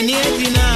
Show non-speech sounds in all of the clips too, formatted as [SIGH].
Any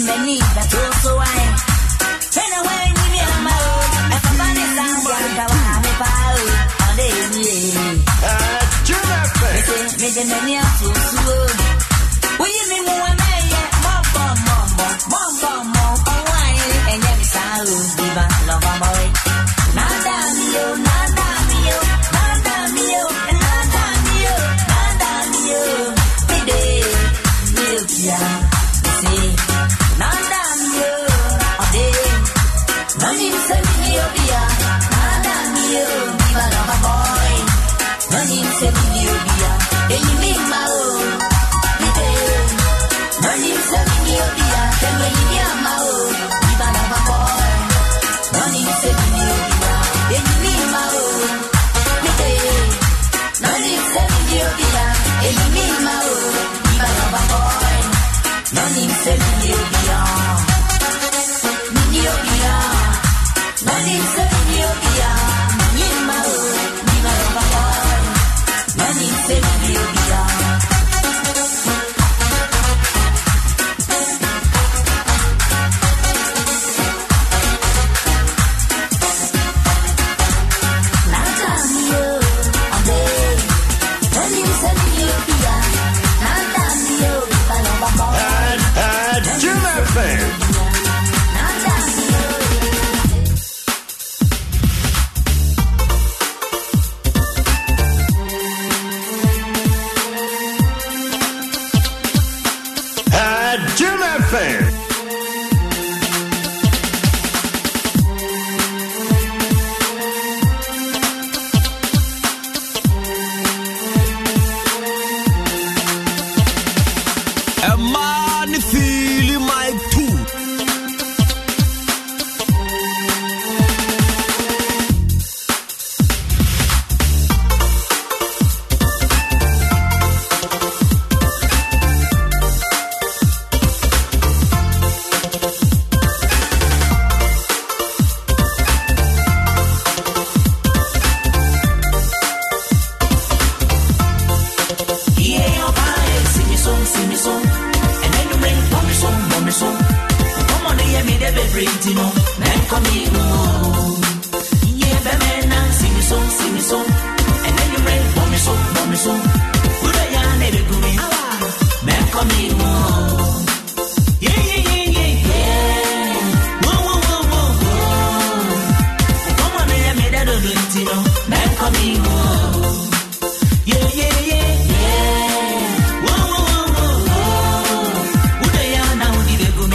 Nimeniba tuko wae Tena wae nimi ambao Mefambane zangu Wakawa amepao Onde niye Juna pe Mese mejemenia fusuo Uyi mimuwa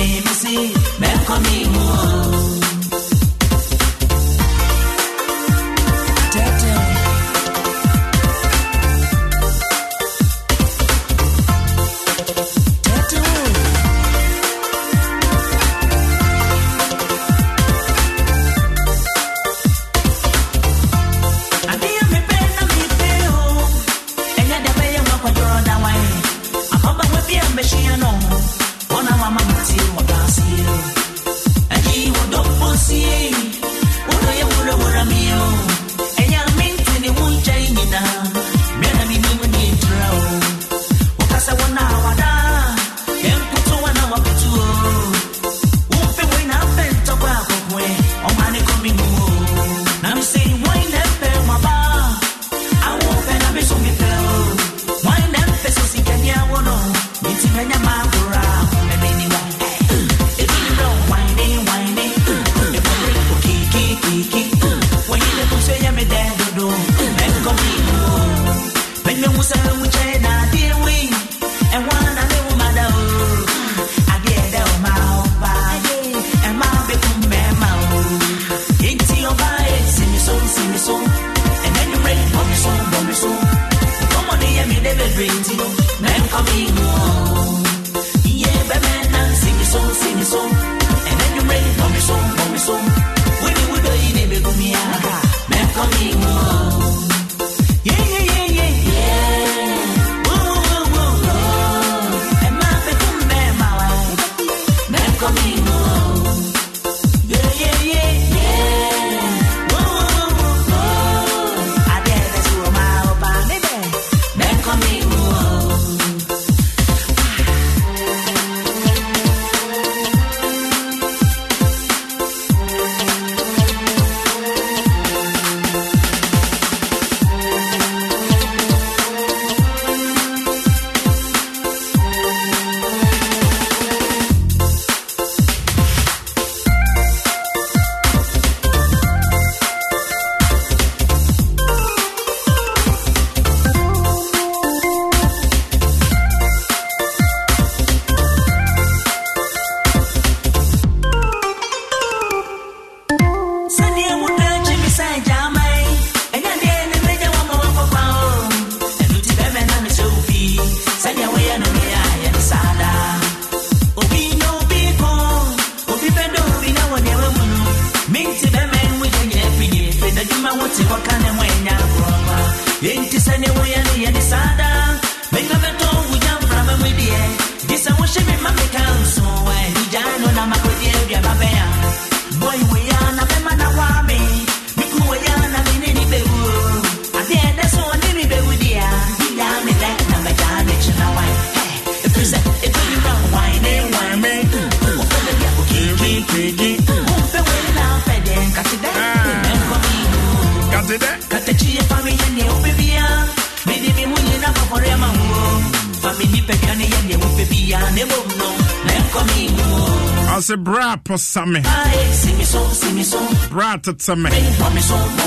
mímísí mẹ́kọ́ mímú ọ̀hún.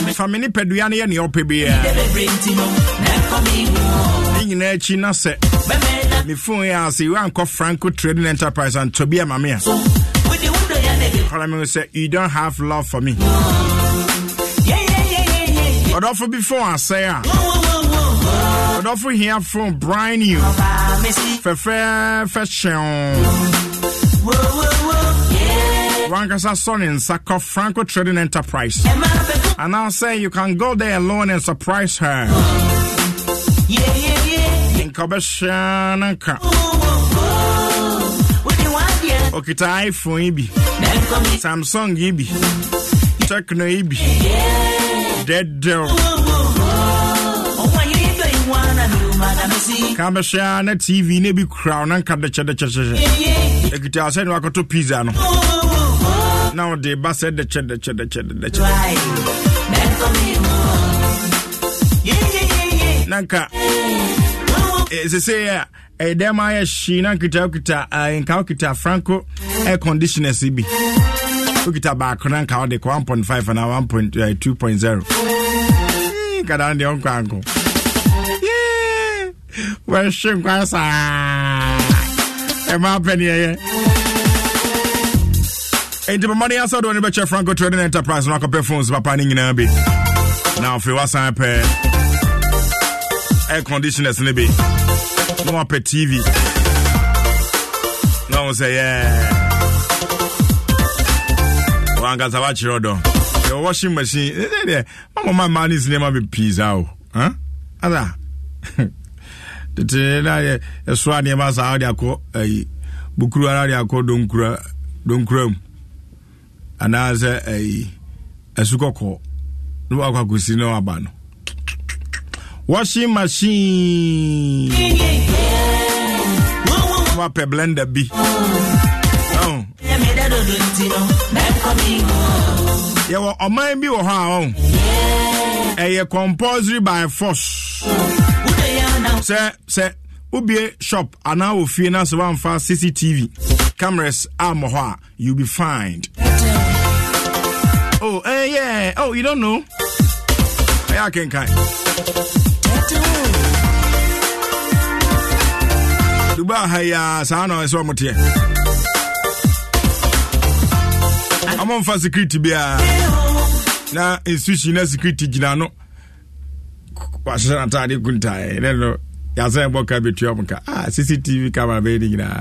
Me fa me nipadua no yɛ neɛ ɔpɛ biaa ne nyinaa akyi na sɛ me phone yɛ a sɛ woankɔ franco trading enterprise antɔ bi ama me a me sɛ you don't have love for me. Ɔdɔfo bi phone asɛe a ɔdɔfo hia phone brand new fɛfɛɛfɛ hyɛn wankasa sɔ ne nsa kɔ franco trading enterprise. Anaasɛ you can go there alone and surprise her. Nka wobɛhyɛ no nka ɔkita iphone yi samsung yi bi Tecno yi bi deadel ka bɛhyɛ na tv ne bi kura na nka dɛkyɛdɛkyɛhyɛhyɛ ɛkita sɛ ne wakɔtɔ pizza no. Na ɔde ba sɛ dɛkyɛ dɛkyɛ dɛkyɛ dɛkyɛ na nka sesei a ɛyɛ dɛm ayɛ hyii na nkita wokita nka wokita franco air conditioners bi. Wokita baako na nka wode kɔ 1.5 anaa 1.2.0 nkada deɛ ɔnkɔ anko wɔhwe nkwa saa ɛma pɛneɛyɛ enti bɛmmɔden asɛ wode wɔne bɛkyɛ franco trading enterprise. No akɔpɛ phones papa no nyinaa bi na afei woasan pɛ air conditioners no bi na wapɛ tv na wo sɛ yɛ wankasa wakyerɛ dɔ yɛwɔ washing machine deɛ mamama mmaa ne sinema bɛpii saa o. Ada [LAUGHS] tete na yɛsoa nneɛma saa wode akɔ ayi bukuru ara de akɔ donkura donkura mu anaasɛ ayi asu kɔkɔɔ na wakɔ akɔsi na waba no washing machine. Wapɛ blender bi. Yɛwɔ ɔman bi wɔ hɔ a ɔn ɛyɛ compulsory by force. Sɛ sɛ wobie shop anaa wɔ fie na sɛ woamfa cctv cameras ammɔ hɔ a you'll be fined. Oh eh, yeah. Oh you don't know? Ɛyɛ akenkan. Dubai ha yi saa na ɛsɛ ɔmo teɛ ɔmomfa security biara na institution na security gyina no. Wahyehyɛ natade kuntae. Ne no yɛasɛ bɔ ka bɛtua m ka ah, cctv camera bɛyɛ ne nyinaa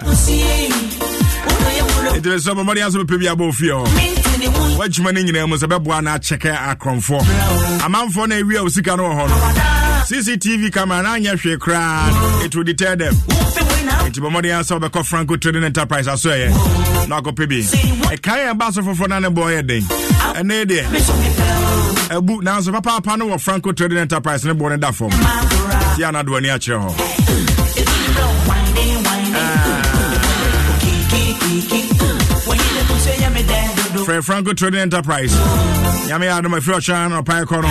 ɛtiri sɛ bɔmmɔde asɛ bɛpɛ bi abɔ ofie hɔ woadwuma no nyinaa mu sɛ bɛboa no akyɛkɛ akorɔmfoɔ amanfoɔ no awie a wo sika no wɔ hɔ no cctv camera na anyɛ hwee koraa it will deter them. Nti bɔmmɔden asɛ wobɛkɔ franco trading enterprise aso na akɔpɛ bi ɛkae ɛba so foforɔ na ne bɔɔ yɛ den ɛne deɛ abu nanso papaapa no wɔ franco trading enterprise ne boɔ no ti anado ani akyerɛ hɔ frɛ franco trading enterprise. Nyame yɛ adom afiri ɔkyerɛ no ɔpae kɔ no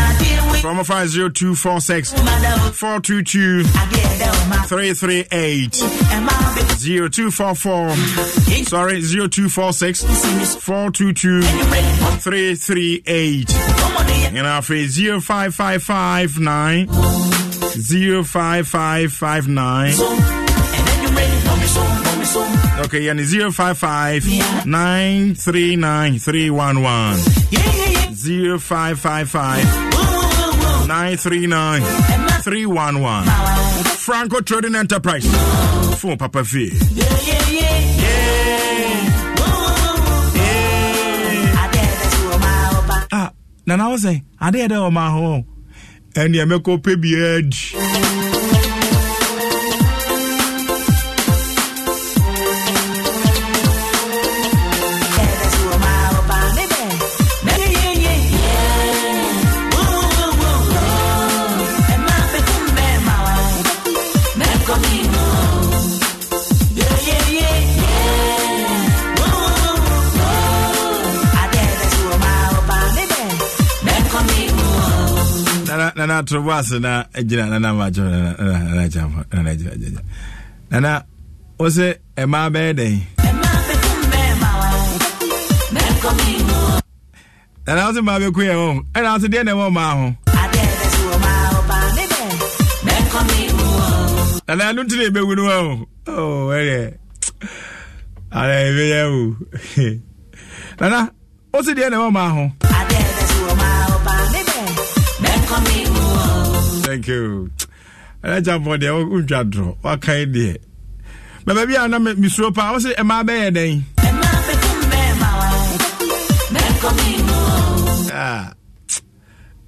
from 50246 422 338 0244 sorry 0246 422 338 and afei 05559 05559 Okay, and 055 939 311. 0555 939 311. Franco Trading Enterprise. Phone Papa Fee. Yeah, yeah, yeah. Ah, Nana was saying, I did it on my home. And you make up a nana atorobo ase na gyina nana makyɛ nana kyamfa nana gyina gyina nana wo sɛ ɛmaa bɛyɛ dɛn nana wo sɛ bɛku yɛ ho ɛna sɛ deɛ na ɛwɔ maa ho nana ɛno nti na no wa o ɛdeɛ ana ɛbɛyɛ wo nana wo sɛ deɛ na ɛwɔ maa ho thank you. Ɛnɛgya bɔ deɛ wodwa dorɔ wakae deɛ. Ma baabi a na mesuro paa wo sɛ ɛmaa bɛyɛ dɛn?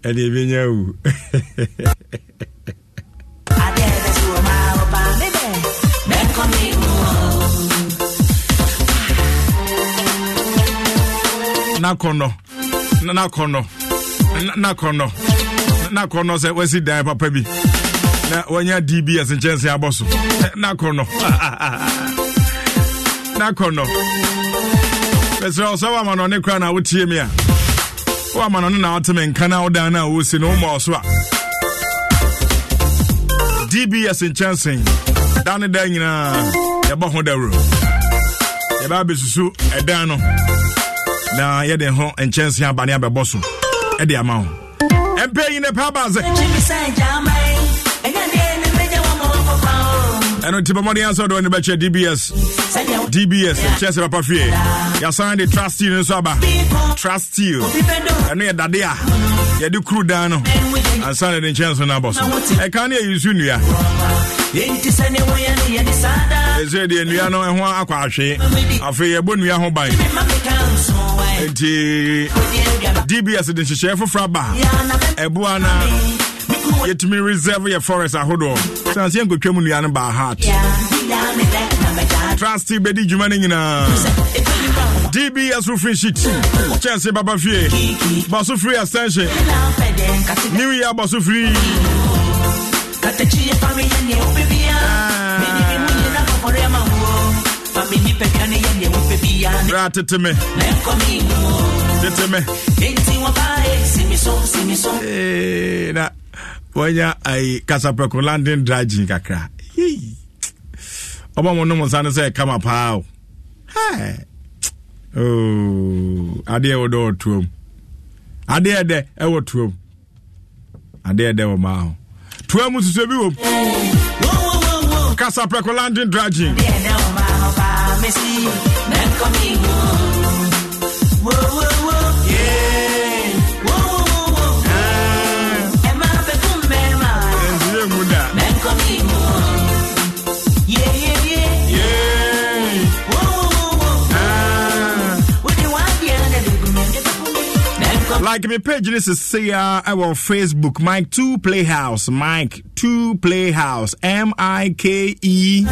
Ɛdeɛ bɛnya wu nakɔnɔ nakɔnɔ nakɔnɔ nakɔnɔ sɛ wasi dan papa bi. Na wanya dbs nkyɛnse abɔ so. Nakɔnɔ nakɔnɔ bɛsrɛ wo sɛ woama no ɔne kora na wotie me a woama no no na woteme nka na wodan no a wosi no woma so a. Dbs nkyɛnse da ne da nyinaa yɛbɔ ho dawuro. Yɛbɛ abɛsusu ɛdan no. Na yɛde ho nkyɛnse aba ne abɛbɔ so. Ɛde ama ho ɛmpɛ yi ne pɛ aba sɛ ɛno nti bɛmmɔden asɛ wode ne bɛkyɛ dbs dbs kyerɛ sɛ papa fie. Yɛasan de trusteel no nso aba. Trusteel ɛno yɛ dade a yɛde kuru dan no. Ansa na de nkyɛn so no abɔ so. Ɛka ne yɛyi so nnua. Ɛsɛ deɛ nnua no ɛho akɔ ahwee afei yɛbɔ nnua ho ban nti dbs de nhyehyɛeɛ foforɔ aba. Ɛboa na yɛtumi reserve yɛ forest ahodoɔ. Sane sɛ yɛnkɔtwa mu nnua no baa heart. Trust bɛdi dwuma no nyinaa. Dbs roofing sheet. Kyɛnse baba fie. Bɔ so free extension. New year bɔ so free Bra tete me. Tete me. Eh na wanya ai kasapreko landing dragin kakra. Yee. Oba mo no mo sane say kama pa o. Hey. Oh, ade e wodo otuom. Ade e de e wotuom. Ade e de wo ma ho. Tuom susu bi wo. Kasapreko landing dragin. Yeah, Ven conmigo. Like me page this is say uh our facebook mike 2 playhouse mike 2 playhouse m-i-k-e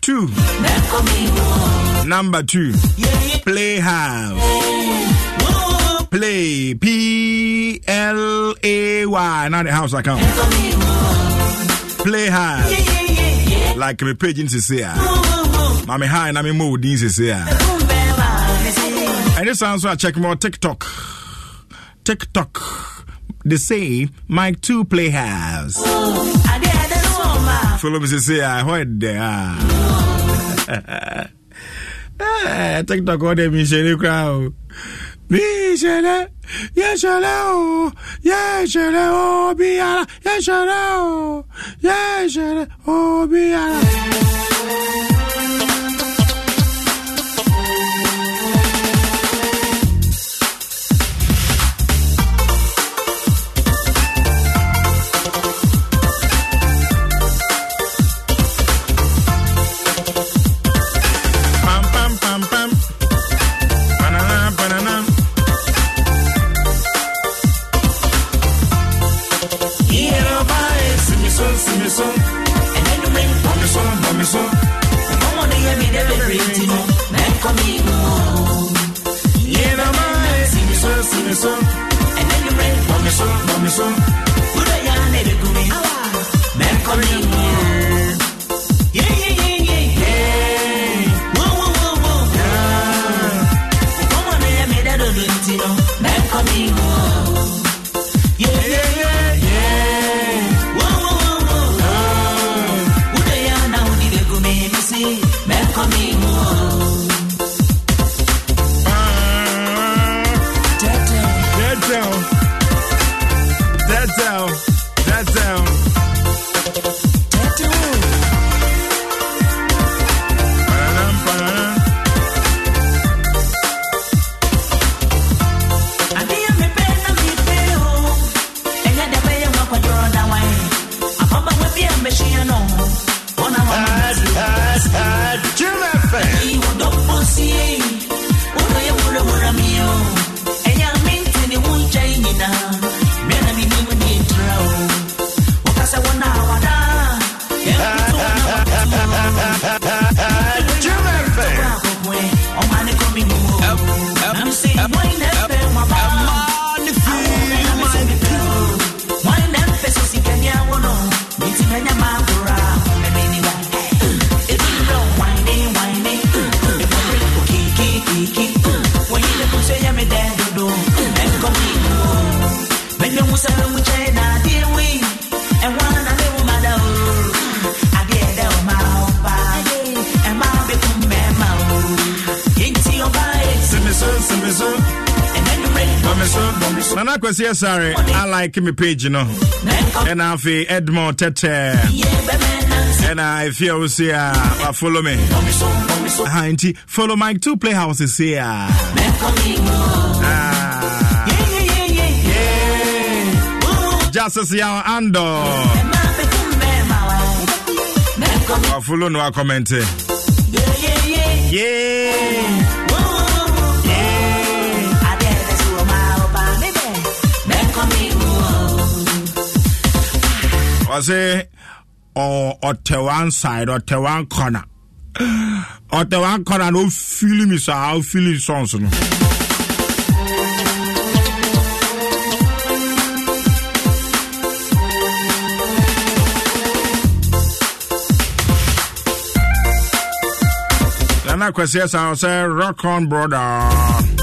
2 number 2 playhouse. Play p l a y not the house account. Playhouse. Like me page this is say Mami hi me mo din sese a. And this sounds like check more TikTok. TikTok. They say Mike 2 Playhouse. Follow me say I heard there. [LAUGHS] Eh, TikTok they me share crowd. Mi share ya share o ya share o biara ya share o ya share o biara. nana kwasi asare I like me page no ɛna afei edmond tɛtɛ ɛna ɛfi a wosi a wafollow me ha nti follow mike two playhouse si a justice yaw ando wafollow no wakɔmmɛnte yeah. Ɔse ɔtɛ one side ɔtɛ one corner ɔtɛ one corner na ofili mi saa ofili songs no. Nana Kwesi say rock on brother.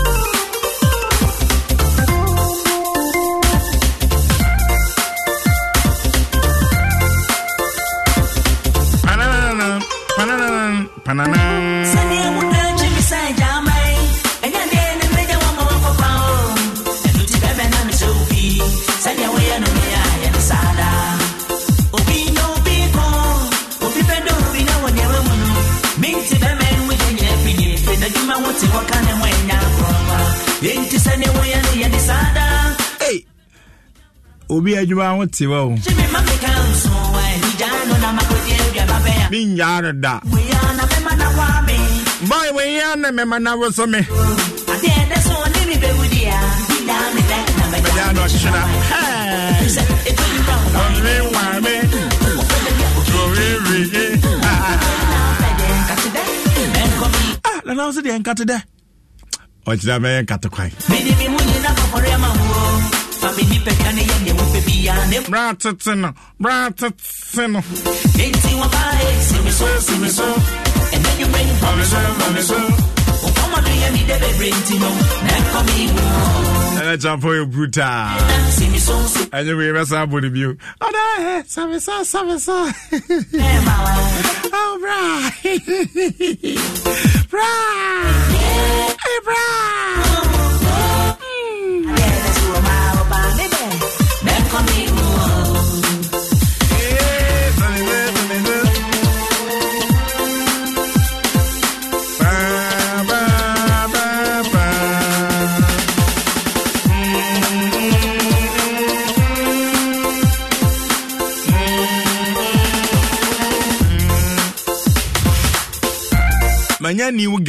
obi adwuma ho te wa o. Menyaa no da bae wɔyia na mɛma na wo so me mɛgyaa no ɔhyena ɔme wa me towewie nana wo so deɛ nkate dɛ ɔkyerɛ mɛyɛ nkate kwan da no shira hey on me wa me go we we ah na na so de enkate de ɔkyerɛ mɛyɛ nkate kwan bra tete no bra tete no ɛnɛ kyampo yɛ brutal ɛnyɛ wei bɛsa abɔ no bio ɔda samesa samesa oh bra bra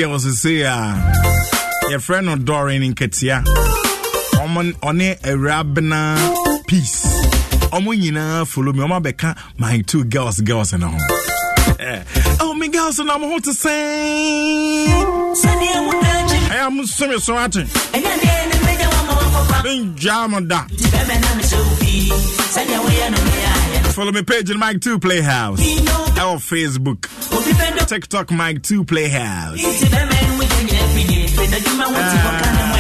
new girls say uh, a yɛfrɛ no dorin nketea ɔne awurabena peace. Ɔmo nyinaa follow me. Ɔmo abɛka my two girls girls no ho oh me girls no ɔmo ho te sɛn ɛyɛ mo some so ate menyaa mo da follow me page in Mike 2 Playhouse. Or Facebook TikTok Mike 2 Playhouse. Ah.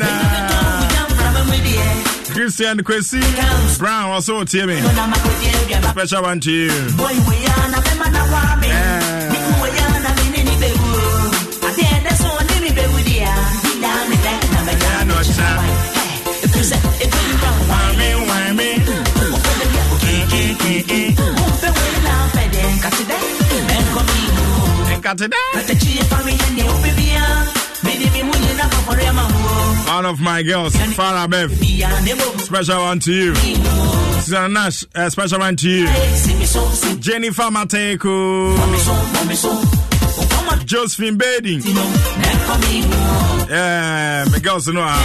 Ah. Christian Kwesi. Brown also me. Special one to you. One of my girls, Farah Bev. Special one to you. Susanna Nash, uh, special one to you. Jennifer Mateko. Josephine Bading. Yeah, my girls you know how.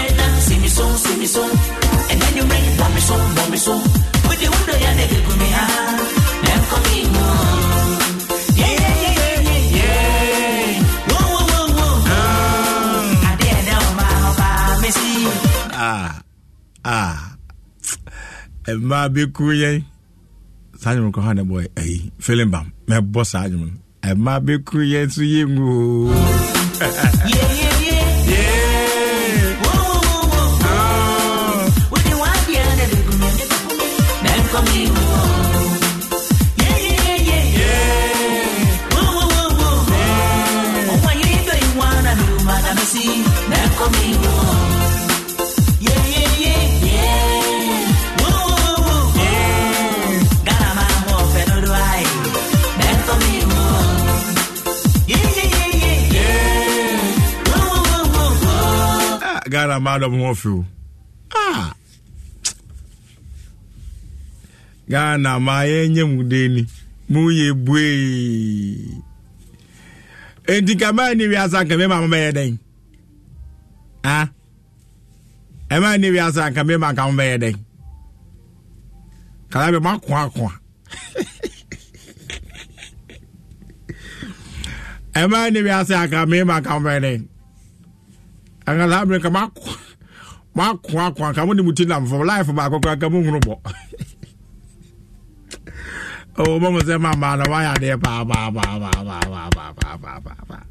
Mmaa bɛku yɛn. Saa nwom kɔ ha ne bɔ ayi feeling bam mɛbɔ saa nwom no mmaa bɛku yɛn nso yɛ ngu [LAUGHS] ghana ma ho fi o. Ah. Ghana ma yɛnyɛ mu den ni mu yɛ bue enti kama ni wiasa nkà mɛma mo bɛyɛ dɛn ah ɛma ni wiasa nkà mɛma nkà mo bɛyɛ dɛn kala bɛ ma kɔn akɔn ɛma ni wiasa nkà mɛma nkà mo bɛyɛ dɛn ankasa abiri nka mako mako ako anka mo ne mu ti nam fam laayifu baako kora mo huru bɔ o mo mo sɛ ma ma na wayɛ adeɛ paa paa paa paa paa paa paa paa paa paa paa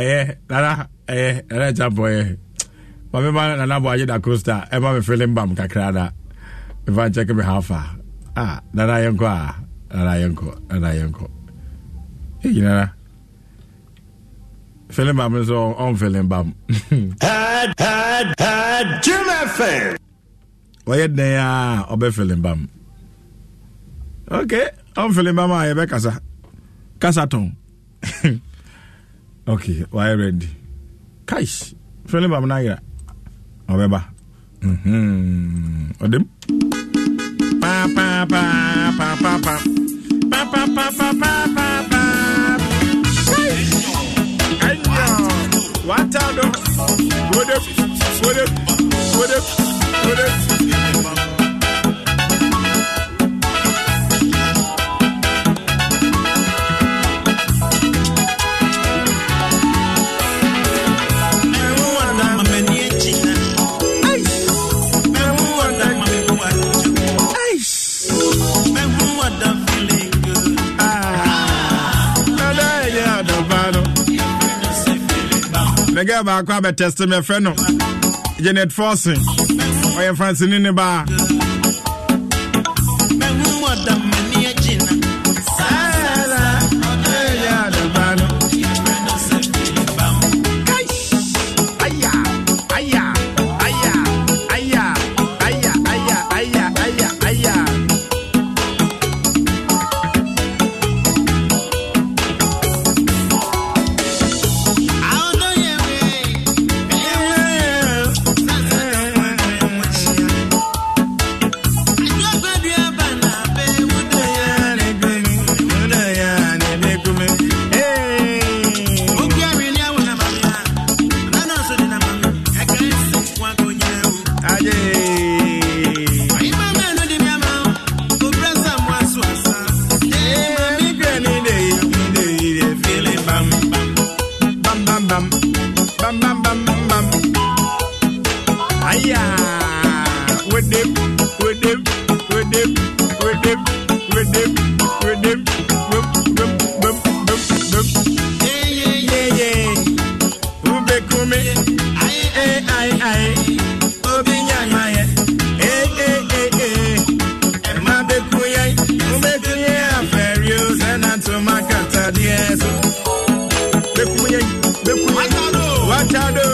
ɛyɛ nana ɛyɛ nana ɛkya bɔ yɛ maame ma nana bɔ ayi da costa ɛma mi fili mbam kakra da nfa nkyɛn kɛmɛ ha fa a nana yɛn kɔ a nana yɛn kɔ nana yɛn kɔ eyi. Feeling bam is on, on feeling bam. Had, had, had, Jim FM. Why did they I'm feeling bam? Okay, I'm feeling bam, I'm have a casa. Casa tone. [LAUGHS] Okay, why ready? Kaish, feeling bam na ya. I'm ba. Mhm. Odem. Pa pa pa pa pa. Pa pa pa pa pa pa pa. What time? What up? What up? What up? What up? Wode. mɛgɛ baako abɛtɛste mɛfrɛ no janet forson ɔyɛ fransini ne baa rhythm, rhythm, boom, boom, boom, boom, boom. Yeah, yeah, yeah, yeah. Ube kume, ay, ay, ay, ay. Obi nyamaye, ay, ay, ay, ay. Emma bekuye, ube kuye aferius enanto makata dieso. Bekuye, bekuye, wachado.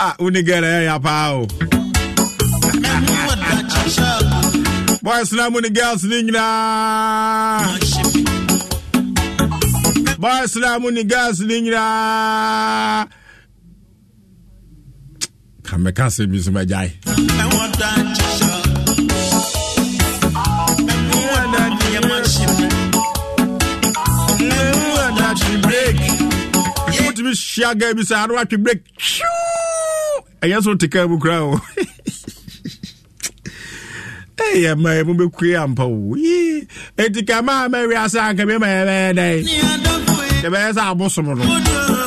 Ah, unigere ya pao. [LAUGHS] boys na mu ne girls ne nyinaa boys na mu ne girls ne nyinaa ka mɛka sɛ bi so magyae wotumi hyia ga bi sɛ ade watwe break. Ɛyɛ so te ka mu koraa o ɛyɛ ma ɛmu bɛ kue ampa o yii etika maa mɛ wi ase anka mi ma yɛ bɛyɛ dɛ yɛ bɛyɛ sɛ abosom no.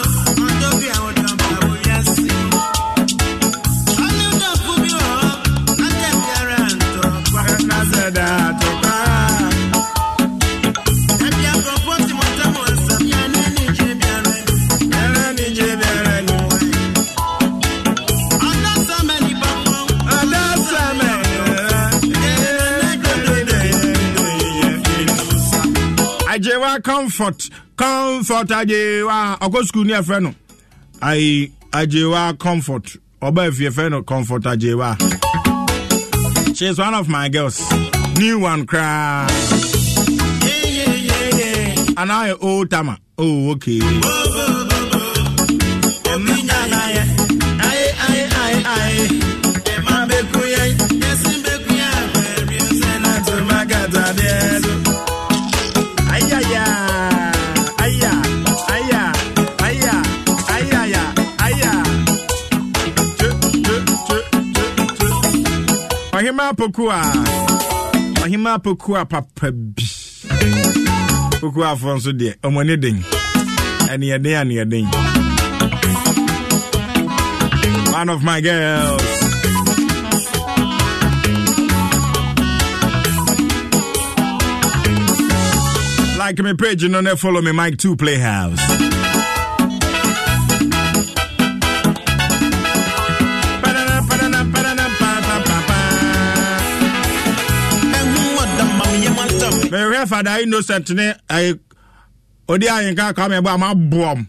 Agyewa comfort. Comfort agyewa ɔkɔ sukuu ni ɛfɛ no ayi agyewa comfort. Ɔba efie ɛfɛ no comfort agyewa she is one of my girls. New one koraa anaa yɛ old tama oh okay. Ayaya, Apokua, ɔhema Apokua papa bi. Apokua afɔ nso deɛ, den. Ɛneɛden aneɛden. One of my girls. Like me page, you know, follow me, Mike 2 Playhouse. Mehwɛ fada innocent ne ɛyɛ ɔde ayenka ka mɛbɔ ama boɔm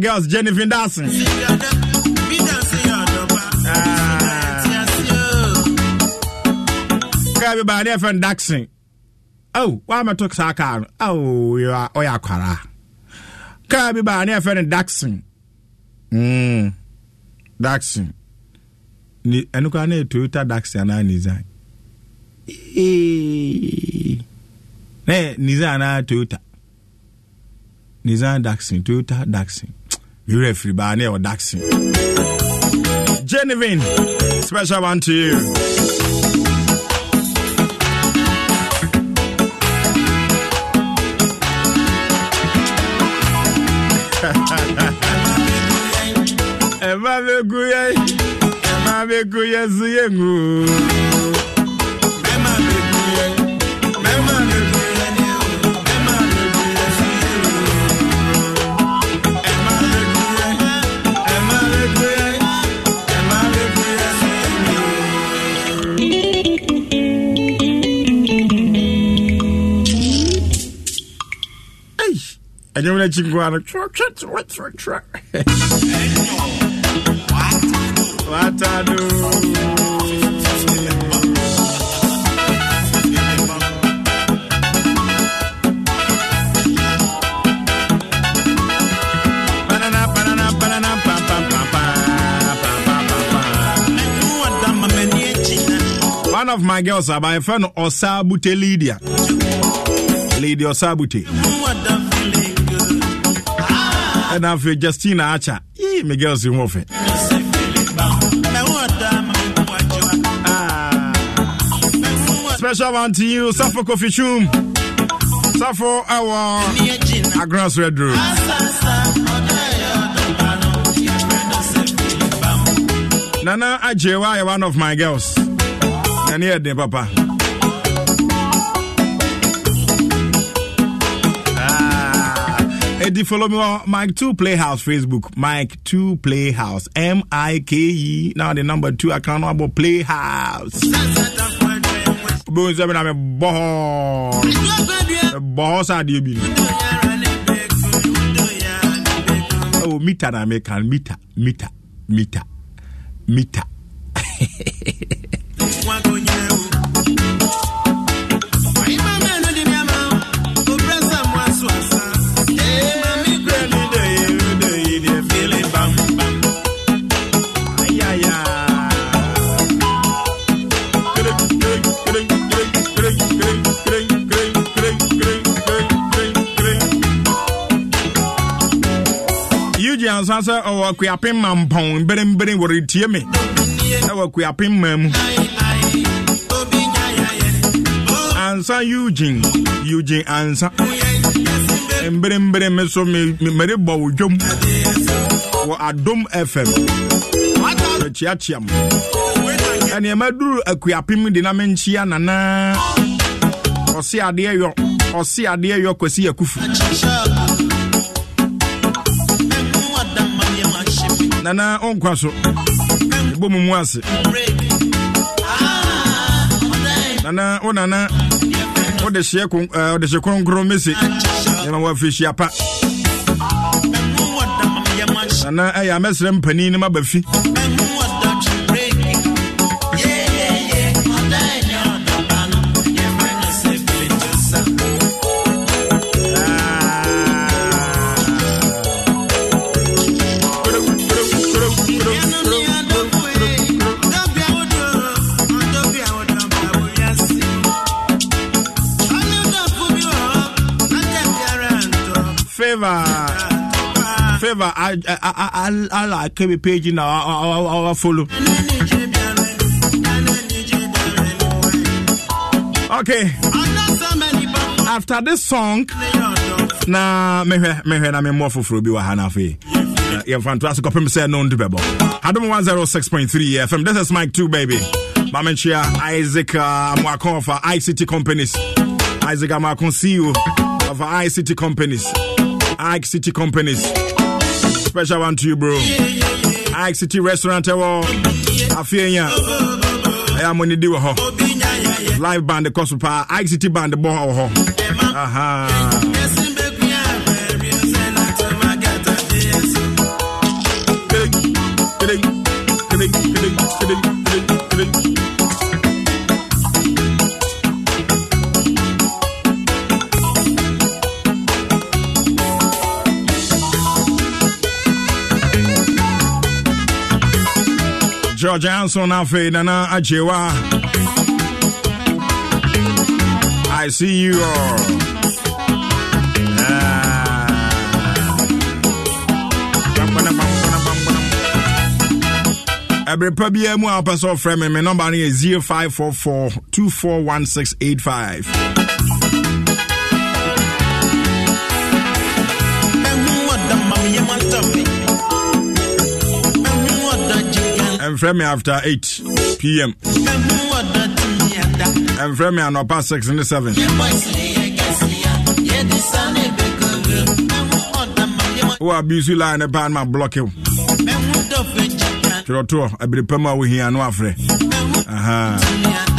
girls, Jennifer Dawson. Ah. Kabi everybody, ne fan Dawson. Oh, why am I talking so calm? Oh, you are oh, oya kwara. Kabi everybody, ne fan Dawson. Hmm, Dawson. Ni enuka na Toyota Dawson na design. Eh. Ne, design na Toyota. Nissan Daxin, Toyota Daxin. werɛ firi baa ne ɛwɔ daxe special one to you. [LAUGHS] Guye, Guye, ɛnyɛ wɔn akyi nkoa no twɛtwɛ twɛ one of my girls, my friend Osa Bute Lydia. Lady Osa Bute. ɛna afei justina acha yii me girls yi ho ah. special one to you safo kofi chum safo awɔ agras red road nana Ajewa yɛ one of my girls. Ɛne here, den papa? Eddie, follow me on Mike 2 Playhouse Facebook. Mike 2 Playhouse. M I K E. Now the number two account number Playhouse. Bones, I'm a boy. Boss, I do. Oh, meter, na American meter, meter, meter, meter. [LAUGHS] ansa sɛ ɔwɔ akuapem ma mpɔn mberembere wɔretie me. Ɛwɔ akuapem ma mu. Ansa Eugene Eugene ansa. Mberembere me so me- me- mede bɔ wo dwom wɔ adom fm akyiakyia m nneɛma duru akuapem de na menkyia nana. Ɔse adeɛ yɔ ɔse adeɛ yɔ kwasi akufu nana ɔnkwa so. Ɛbɔ mu mu ase. Nana wo nana wode hyeɛ wode hye kronkron mese yɛma wɔafirihyia pa nana ɛyɛ amɛsrɛ mpani no maba favor. Favor I I I I like every page now. I, I, I follow. Okay. After this song, na mehwɛ mehwɛ na memmɔ foforɔ bi wɔ ha no afei yɛmfa nto ase kɔpem sɛ no nto bɛbɔ adom 106.3 fm this is mike 2 baby. Mamenkyia isaac uh, amoako ict companies. Isaac amoako ceo of uh, ict companies Ike City Companies. Special one to you, bro. Ike City Restaurant, eh, Afienya. I am on the deal. Live band, the cost of Ike City band, the ball. Aha. George anson afei nana agyewa i see you all. ɛberɛ pa biaa mu a wopɛ sɛ ɔfrɛ me me nɔmba no yɛ 0544 241685 ɛmfrɛ me after 8 pm ɛmfrɛ me anɔpa 6 ne 7 wo abuse line ne paa ma blɔke wo. Twerɛtoɔ abere pa mu a wohia no afrɛ. Aha. hwɛ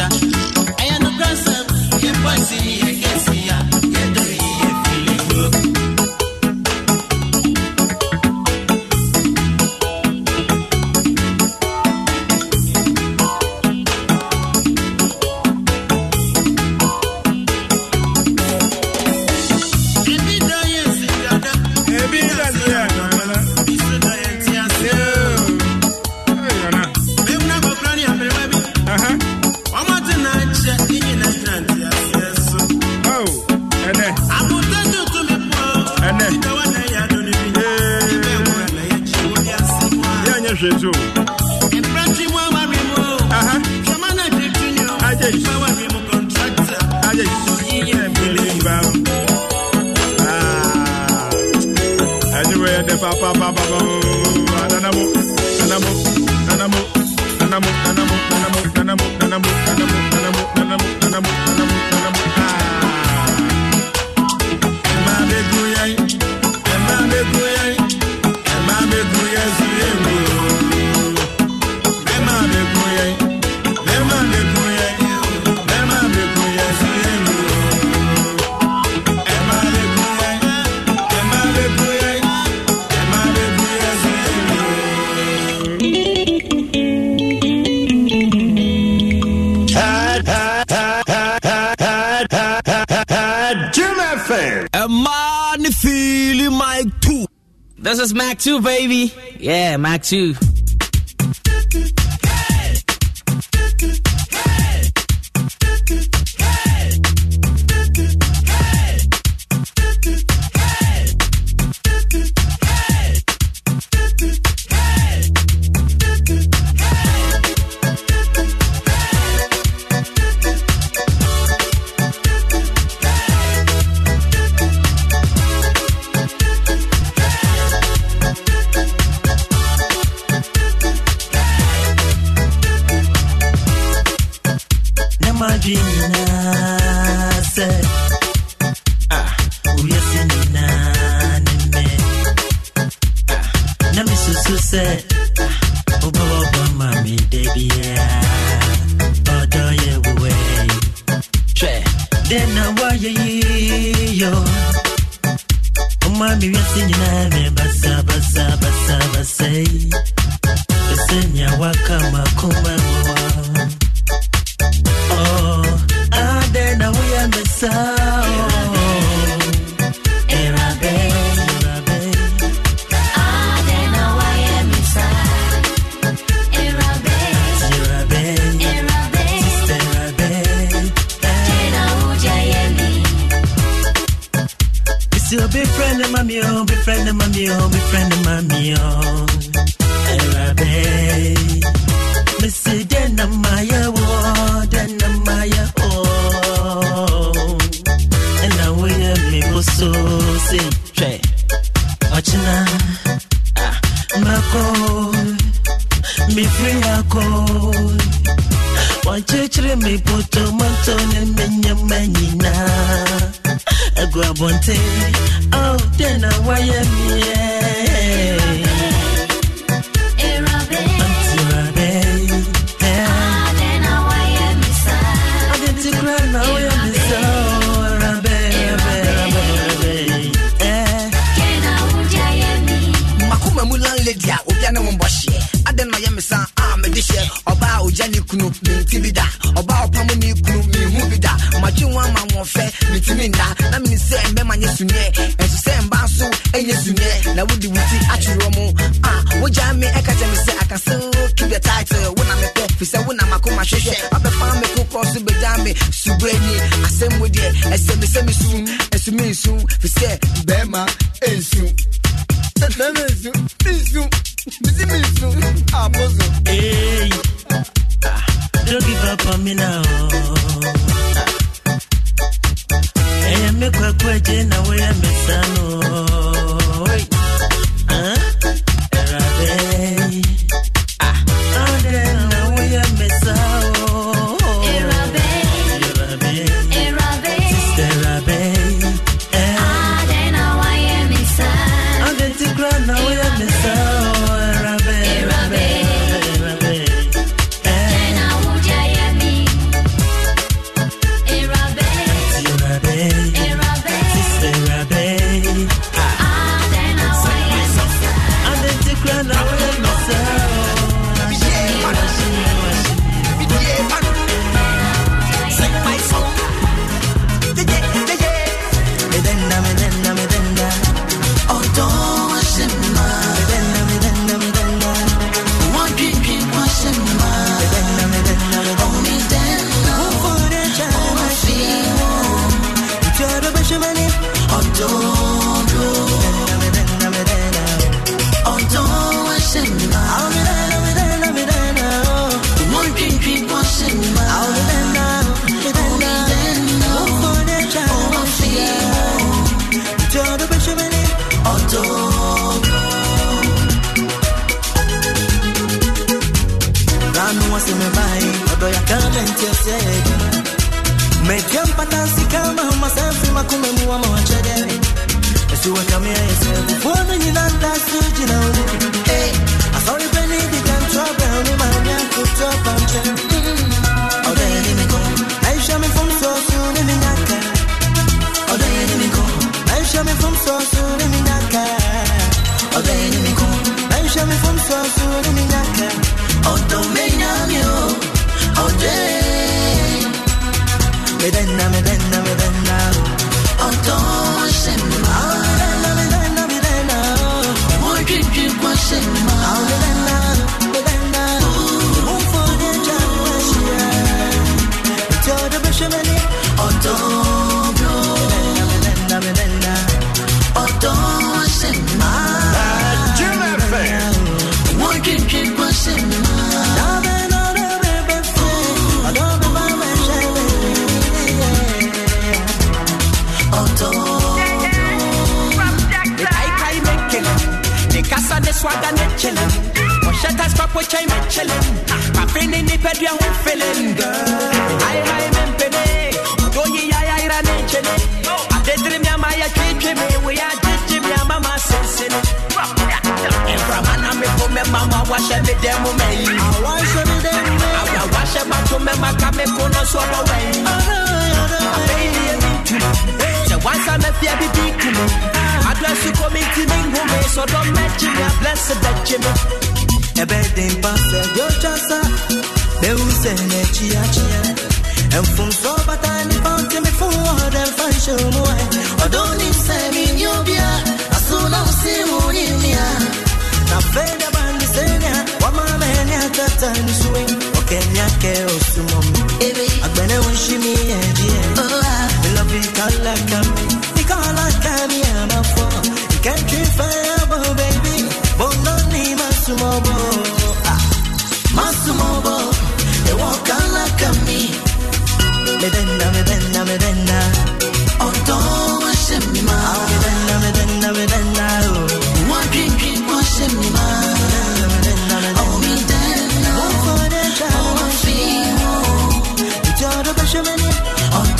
This is Mac 2, baby. Yeah, Mac 2.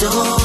Oto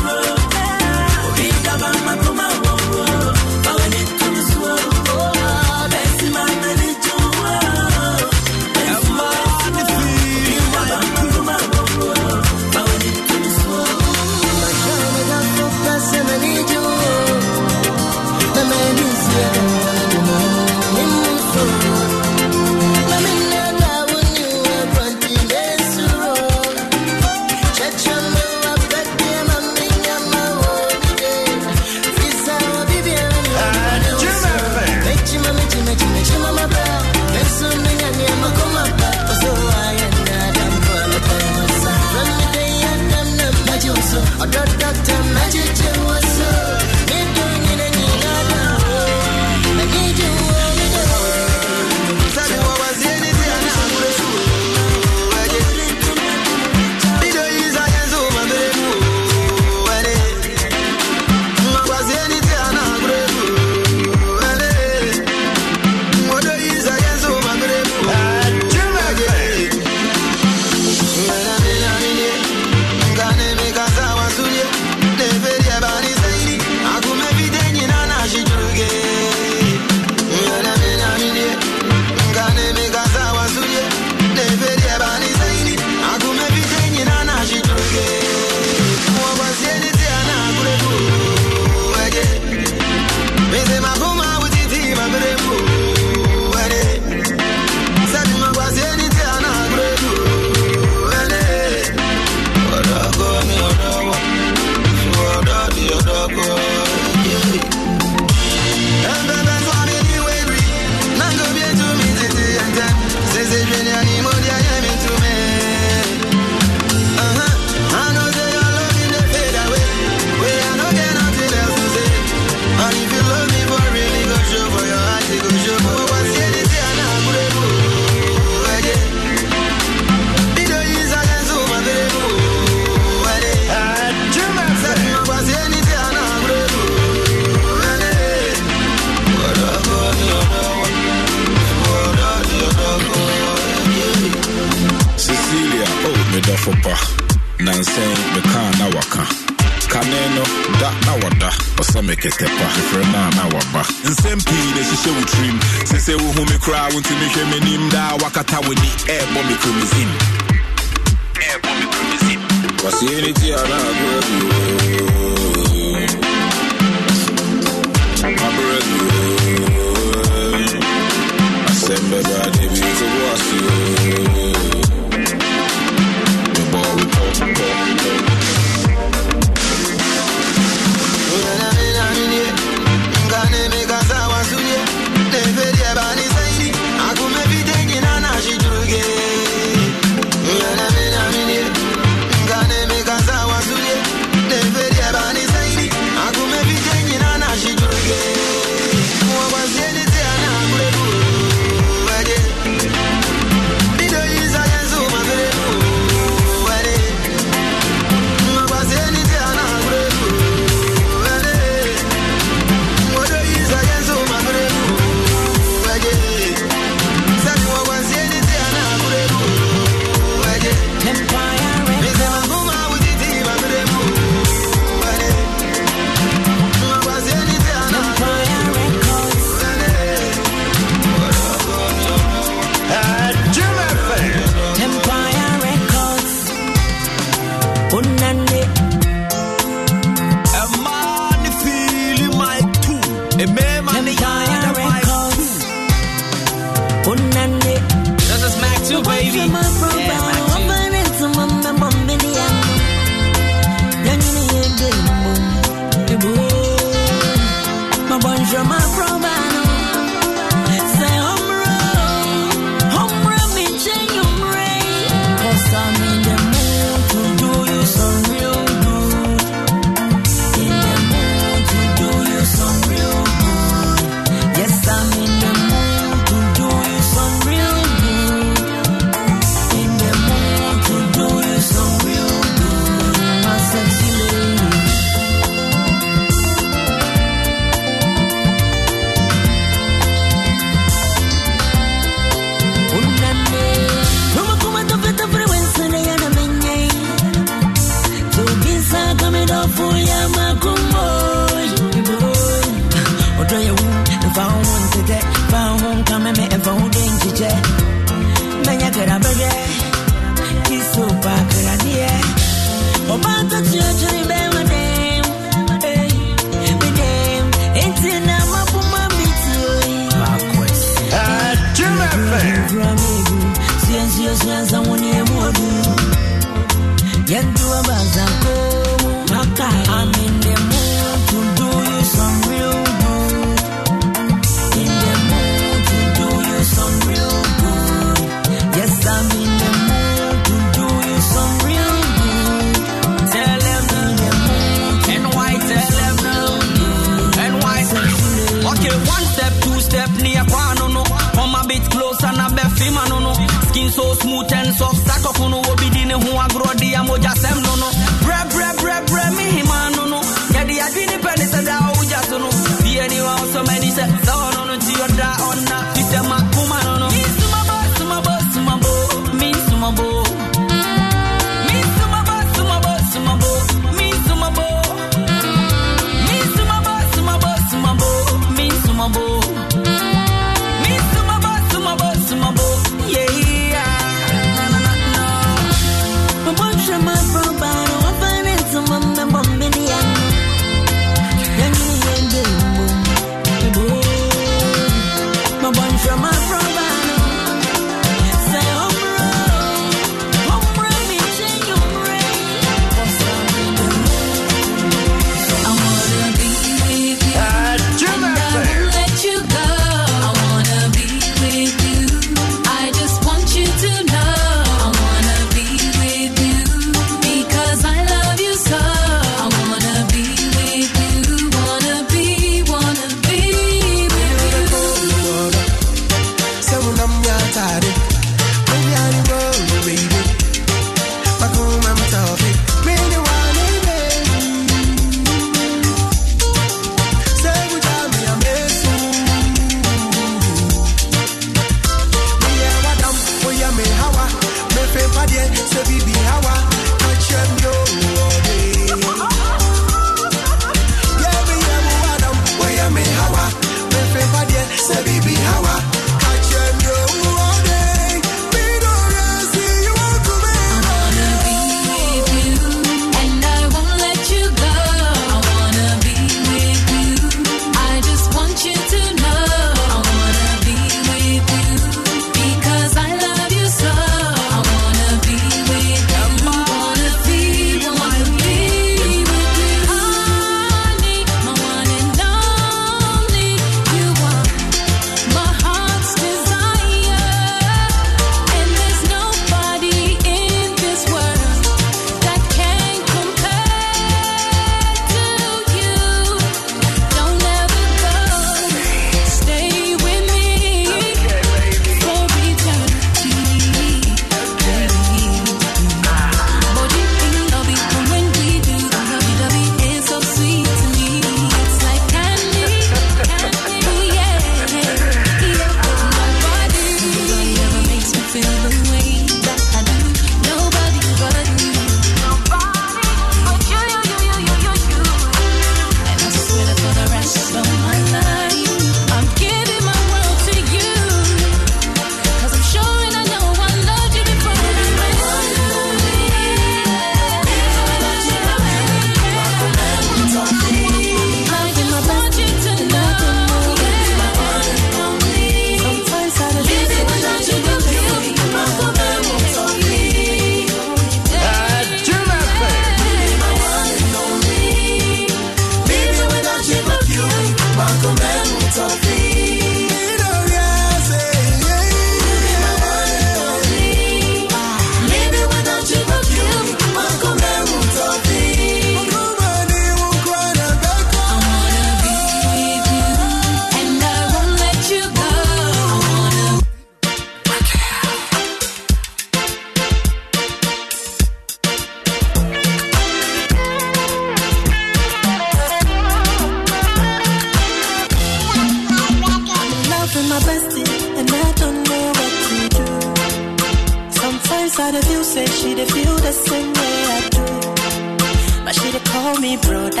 brother.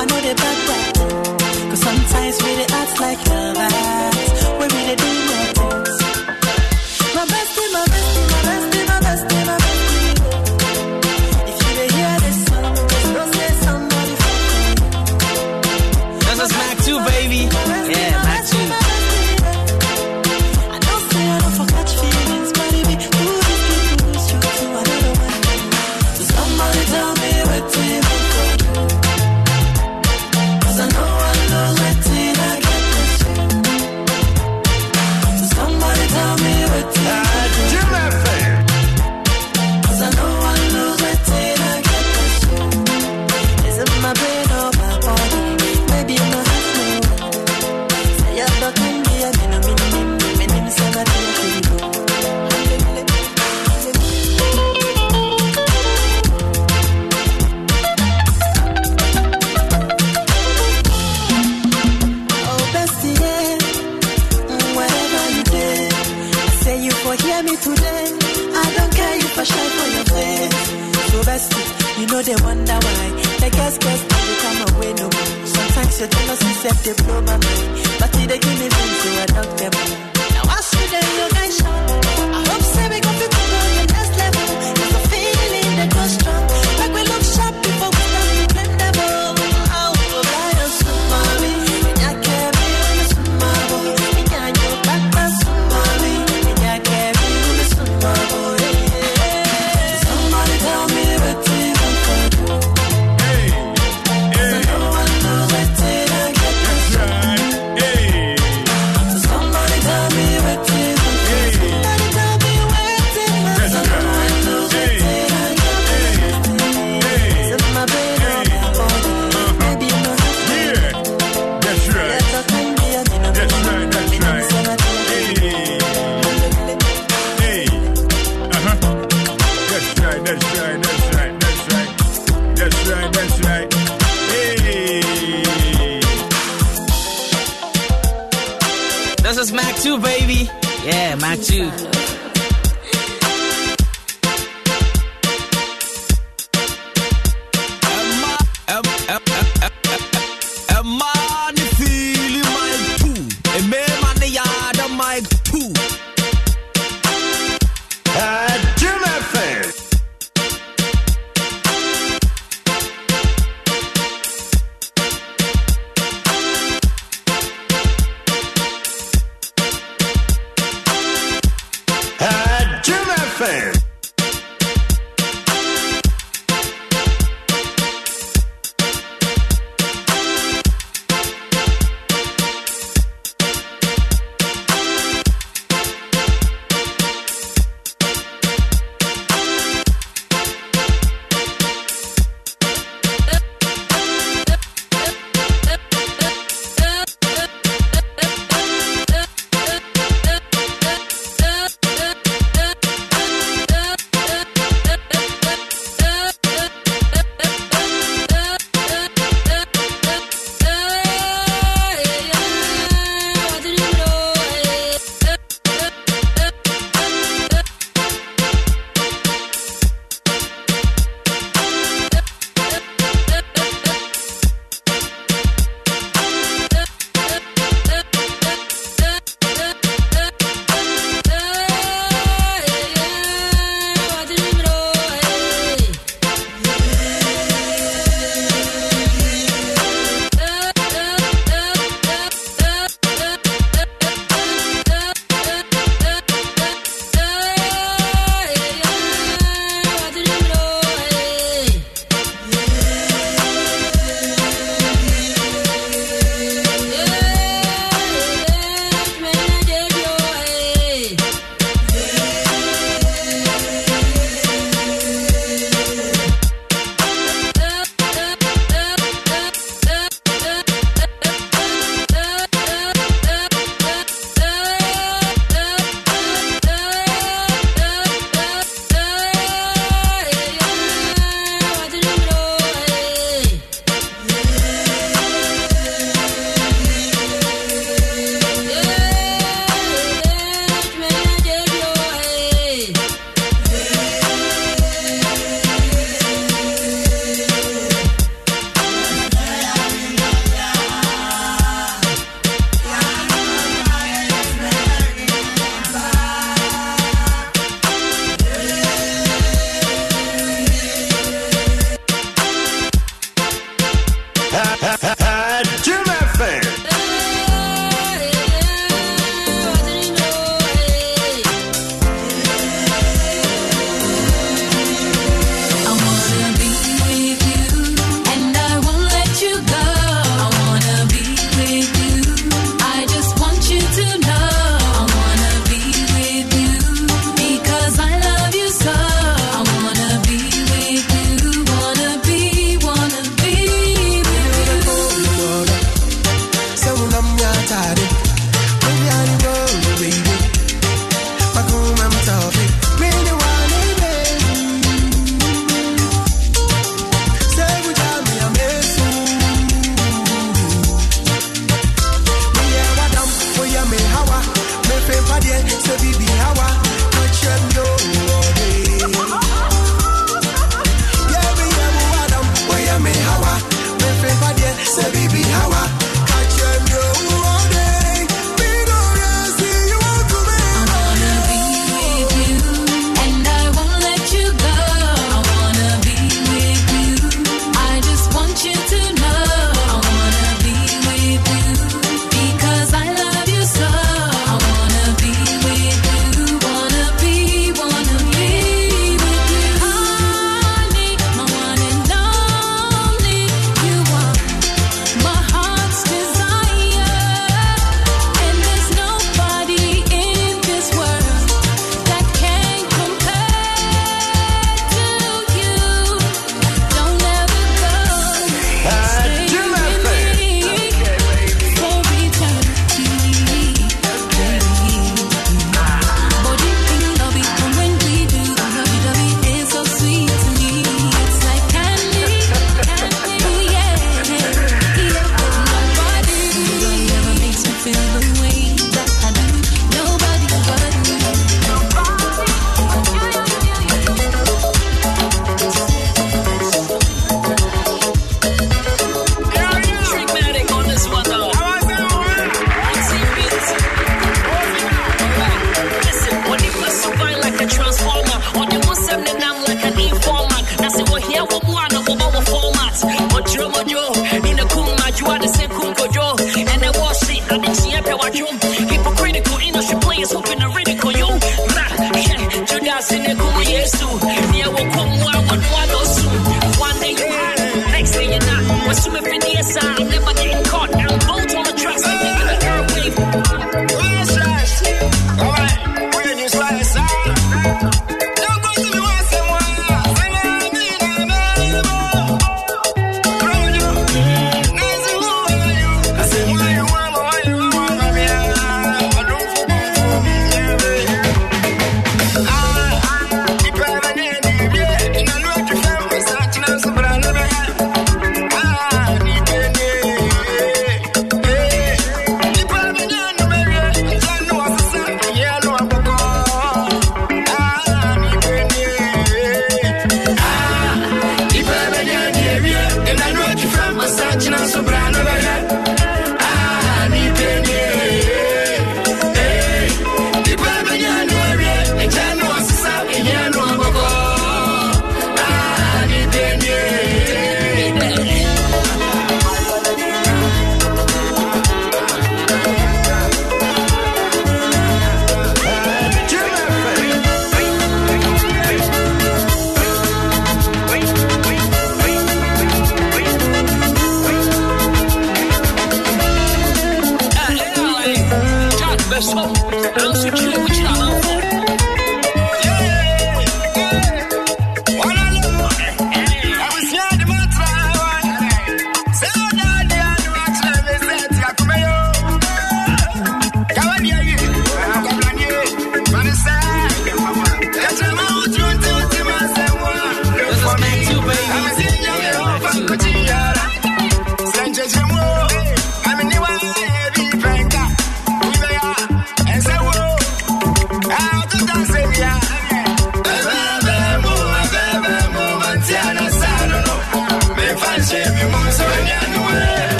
I know the bad oh, Cause sometimes we the act like lover. know they wonder why. they guess, guess, I will come away no more. Sometimes your jealousy set they blow my mind. But see, they give me room, so I knock them out. Now I see them, you guys shout. I hope, say, we got to I do.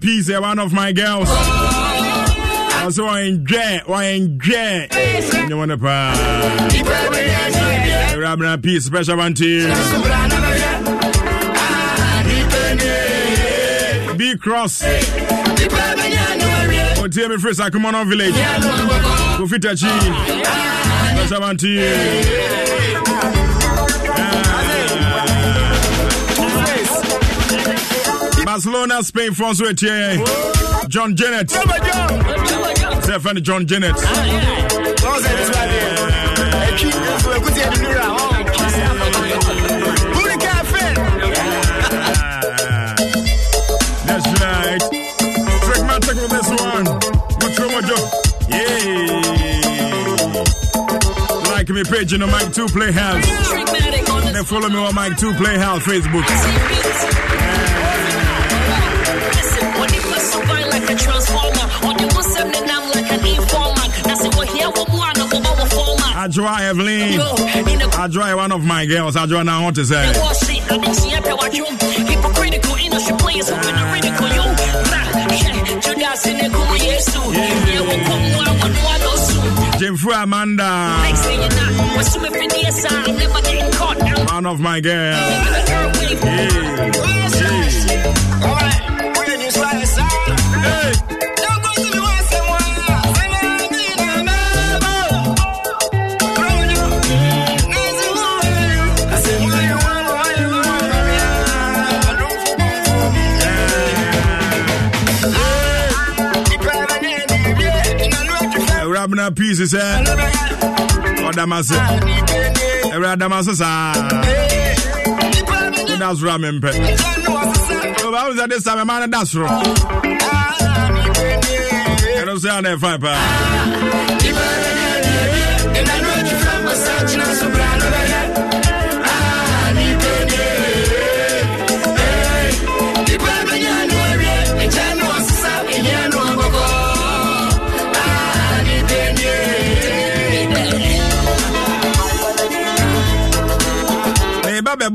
Peace, one of my girls. Also, I enjoy, I enjoy. You want to pass. Rabna Peace, special one to you. B Cross. Otie me first, I come on village. Go Kofitachi. Special one to you. Barcelona, Spain, France, John Jennett. Say friend John Jennett. Oh, that's right. Ah, like me page in the Mike 2 Playhouse. Then follow me on Mike 2 Playhouse Facebook. Adjoa Evelyn. Adjoa, one of my girls. Adjoa, now I want to say. Yeah. Jimfru Amanda. One of my girls. Yeah. Abena peace sɛ ɔdamase awura adamase saa woda soro a mempɛ obawo sɛ de sa mɛma no da soro ɛno so a na ɛfa paa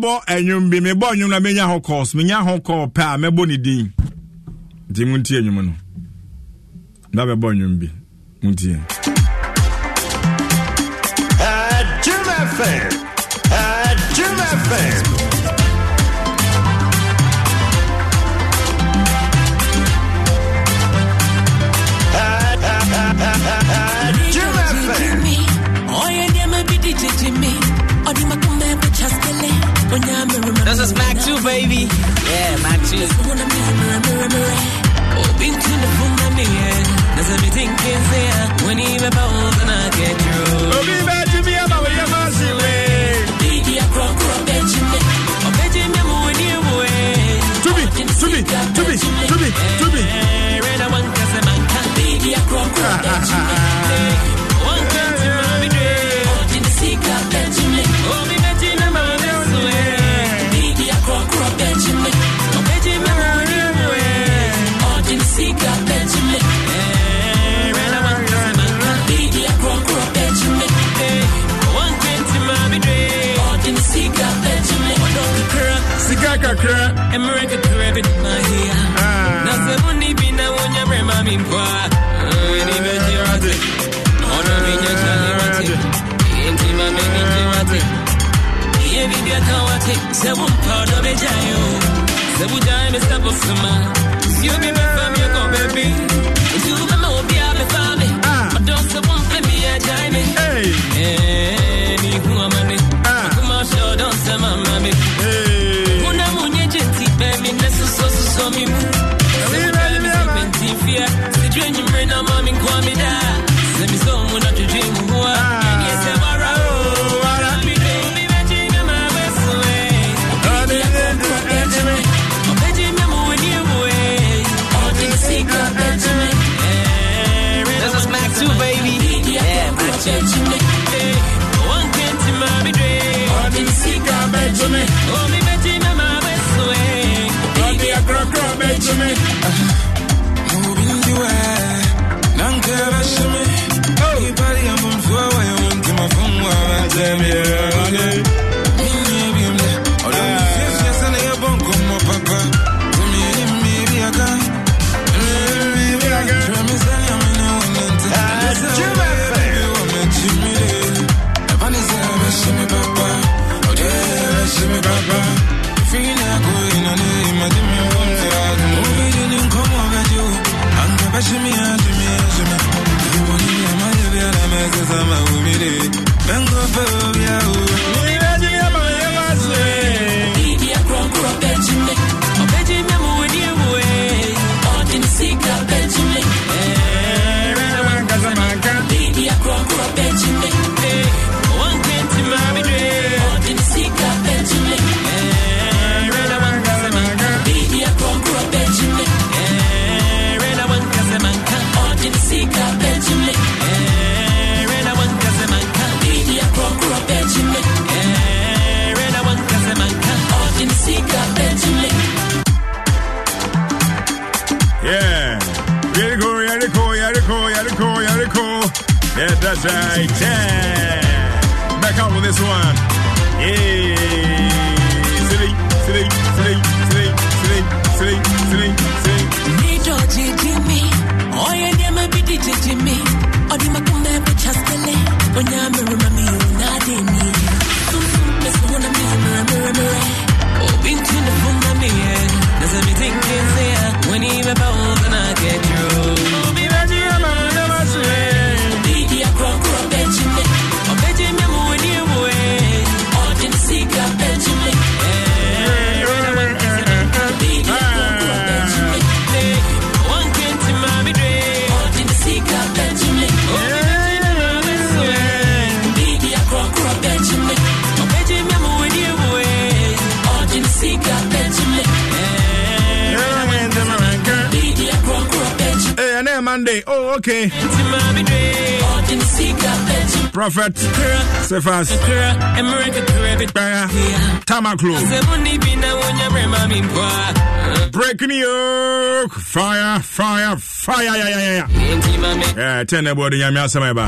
meba bɛbɔ anwum bi mebɔ anwum na menya ho calls menya ho call pɛ a mɛbɔ ne din. Nti montie anwum no. Meba bɛbɔ anwum bi. Montie Jim FM. Jim FM. Wɔyɛ ma se wee tubi tubi tubi tubi tubi kakra America credit my here. Ah. Na se mundi bina wonya brema mi mpa. Ni beji rate. Ono minya chali rate. Inti ma me ninji rate. Ye bidia kawate. Se wumpa do bejayo. Se bujai me step of suma. You be me fami ko baby. You be me obi a me fami. Ah. Odo se wumpa mi a jai me. Hey, Eh, bɛgye me that's right. Yeah. Back out with this one. Yeah. Silly, silly, silly, silly, silly, silly, silly, silly. When okay. Prophet cephas. Tamaklo. Breaking yoke fire fire fire yeah yeah yeah. Yeah asama [LAUGHS] ba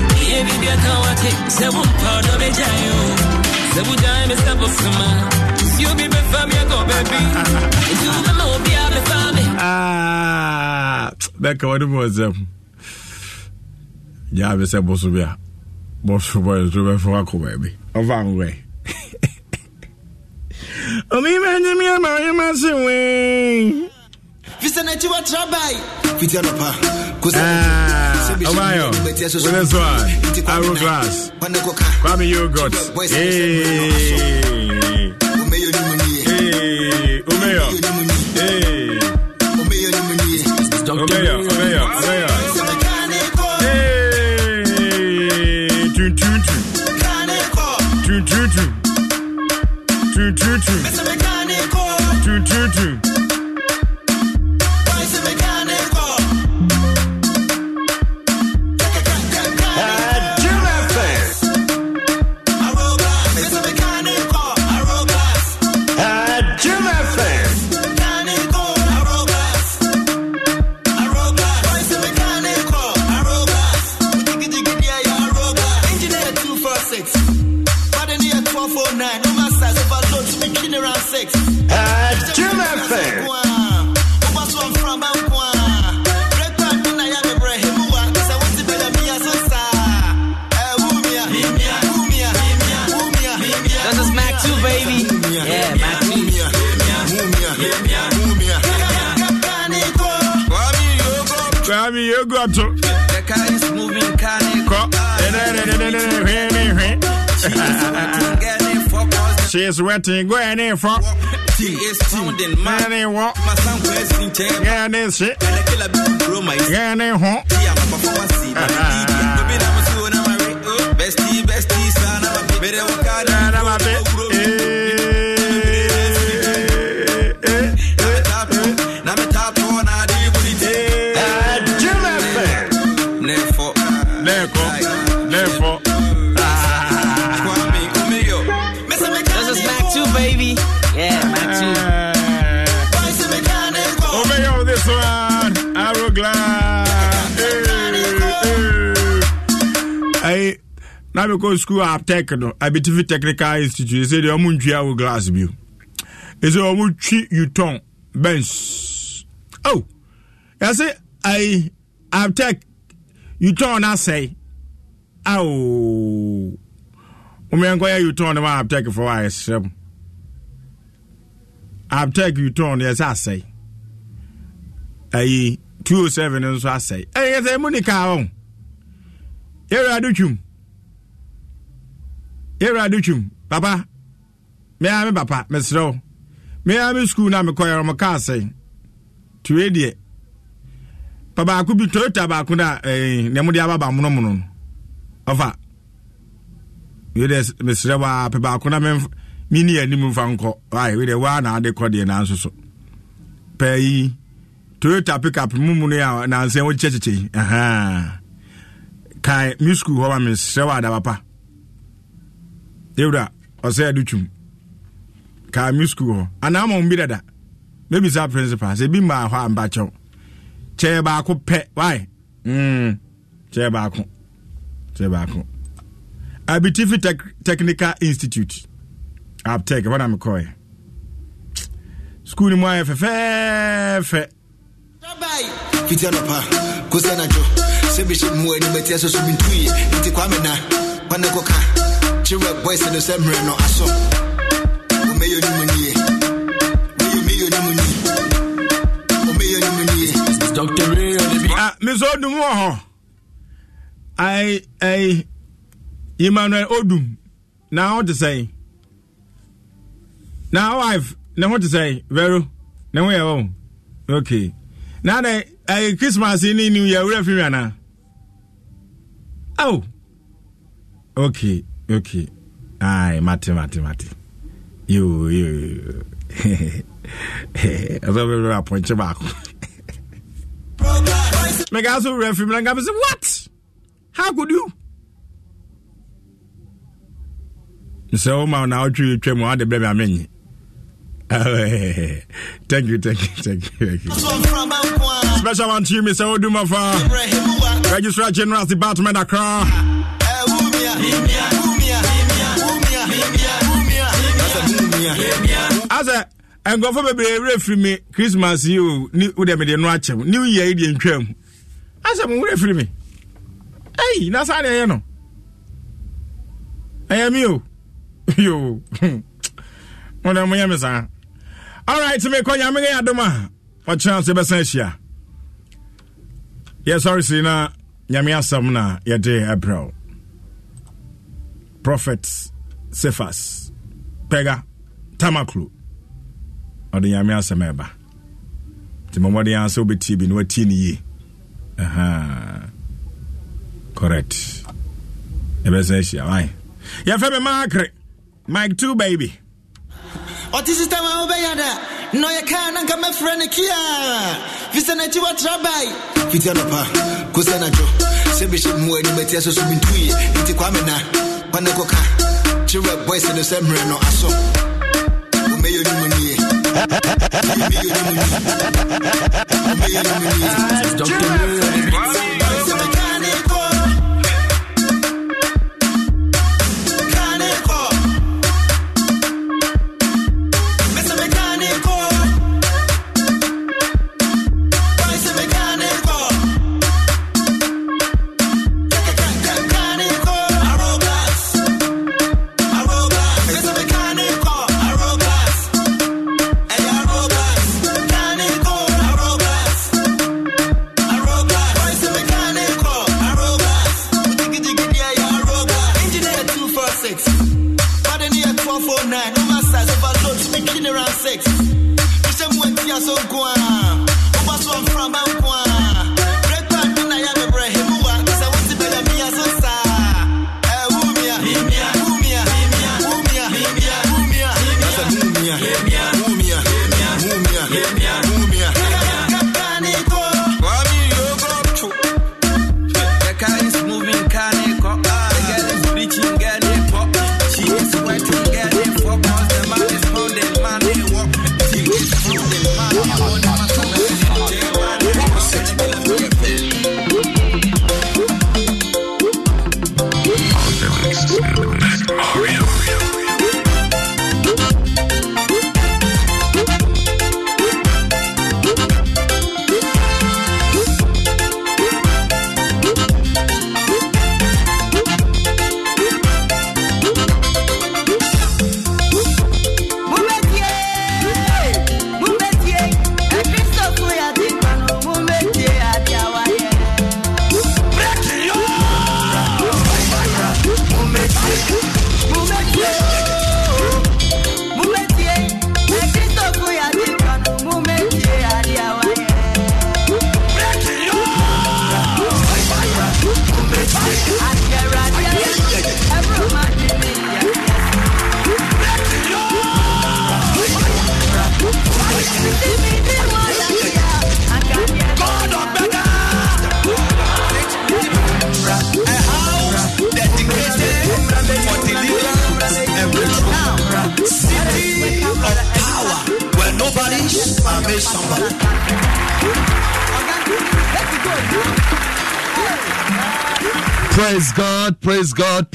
ah gyaa bi sɛ boso bi a boso bɔ nso bɛfa akɔ baabi ɔfa nwɛ ɔmema nyame ama ɔyɛma se wei fisɛ n'akyi wɔtra bae fiti anɔpa ah, Obayo, with so Arrow Glass, Kwame Yogurt, hey, Umeyo, tun tun son was in chair. and shit, I kill a big bro, my home. [LAUGHS] na mekɔ school aptech no abitifi technical institute. Sɛ deɛ ɔmo ntwi awo glass bio ɛsɛ ɔmo twi utɔn bench oh yɛse ai aptech utɔn no asɛe ao womeɛnkɔyɛ utɔn no ma aptech fo a yɛserɛ m. Aptech utɔn no yɛsɛ asɛe ayi 207 no nso asɛe ɛyɛ sɛ mu ne kaa ɔ yɛwurade twum yɛwurade twum papa mea me papa mesrɛ wo. Mea me skul no a mekɔyɛ ɔmo kaa sɛe tue deɛ. Pa baako bi toyota baako no a eh, nea mode ababa monomono no. Ɔfa. Wedeɛ mesrɛ wo a pɛ baako na menni anim mfa nkɔ. Wedeɛ woa na ade kɔ deɛ nanso so. Pɛ yi toyota pickup mumu no a nansɛ aha kae me skul hɔ ma mesrɛ wɔ adaba yɛwura ɔsɛ ade twum. Kae me skul hɔ. Anaa ma bi dada. Mɛbisa principal sɛ bi mmaa hɔ a mpakyɛw kyɛɛ baako pɛ. Wae mm, kyɛɛ baako. Kyɛɛ baako. Abitifi Tech, technical institute. Aptech ɛhɔ na mekɔɛ skul no mu ayɛ fɛfɛɛfɛ. Fiti anɔpa kosi anadwo. Sɛ bɛhyɛ mu animati asɛ so mentuyɛ nti kwame na wane kɔka kyerɛ boys no sɛ mmerɛ no aso ɔmɛyɛ no mu nie meyɛ no mu ni ɔmɛyɛ no mu nie Dr. Ray on the beat. Ah, Miss Odum wɔ hɔ. I I Emmanuel Odum. Na ɔte sɛn? Na wife ne ho te sɛn? Vero. Ne ho yɛ wɔn. Okay. Na na ɛyɛ Christmas ni New Year wura fi mi ana? Oh. Okay. Okay. Ai, mate mate mate. Yo yo. yo. Ɛsɛ bɛ bɛ apɔnkye baako. mega so wura firi mi na nka sɛ what how could you sɛ woma na wotwe twa mu wade brɛ me amenye [LAUGHS] thank you thank you thank you thank you special one to you mr odumafa registrar general department accra asɛ nkurɔfoɔ bebree werɛ firi me christmas yi o ni wode mede no akyɛm new year yi deɛ ntwam. Asɛ mo werɛ firi me. Ei na saa ne ɛyɛ no? Ɛyɛ me o. [LAUGHS] Yo. [LAUGHS] Mode moyɛ me saa. Alright mekɔ nyame yɛ adom a ɔkyerɛ sɛ bɛsa ahyia. Yɛsɔre sei na nyame asɛm na yɛde abrɛw prophet sefas pɛga tamaklo ɔde nyame asɛm ɛba nti mmɔmmɔde a sɛ wobɛtie bi na watie ne yie. Aha. correct. Yɛbɛsa ahyia wae. Yɛfɛ me maakere mike 2 baby. Ɔte sista ma wobɛyɛ da. Na ɔyɛ kaa na nka mɛfrɛ no kia. Fi sɛ n'akyi wɔtra bae fiti anɔpa kosɛ nadwo. Sɛ bɛhyɛ mu ani matia so so mentuyɛ nti kwame na kwane kɔka kyerɛ boys no sɛ mmerɛ no aso me your nominee. Me your nominee. Me your nominee. Dr.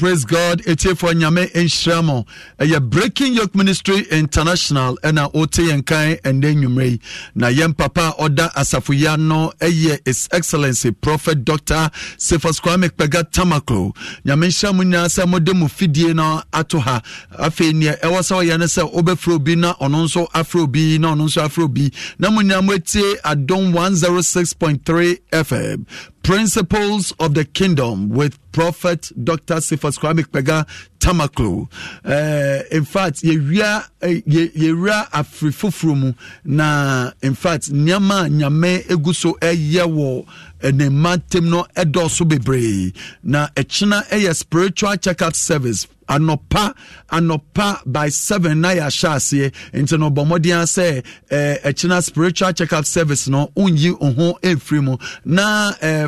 praise god god ɛtiefoɔ nyame nhyira mo. Ɛyɛ breaking yoke ministry international ɛna wote yɛn kan ɛnɛ yi. Na yɛn papa a ɔda asafoya no ɛyɛ his excellency prophet dr Cephas kwame kpɛga tamaklo nyame nhyira mo nyinaa sɛ mode mo fidie no ato ha. Afei neɛ na ɔno nso afrɛ obi na ɔno nso afrɛ obi. Na mo nyinaa adom 106.3 fm Principles of the Kingdom with Prophet Dr. Cephas Kwame Pega Tamaklo. Uh, in fact, yɛwia eh, yɛ- yɛwura afiri foforɔ mu na in fact nneɛma a nyame egu so ɛyɛ wɔ eh, ne mma ntam no ɛdɔɔso bebree na ɛkyena ɛyɛ spiritual check-up service anɔpa anɔpa by seven na yɛahyɛ aseɛ. Nti no bɔ mmɔden sɛ ɛkyena spiritual checkup service no wonyi wo ho ɛmfiri mu. Na eh,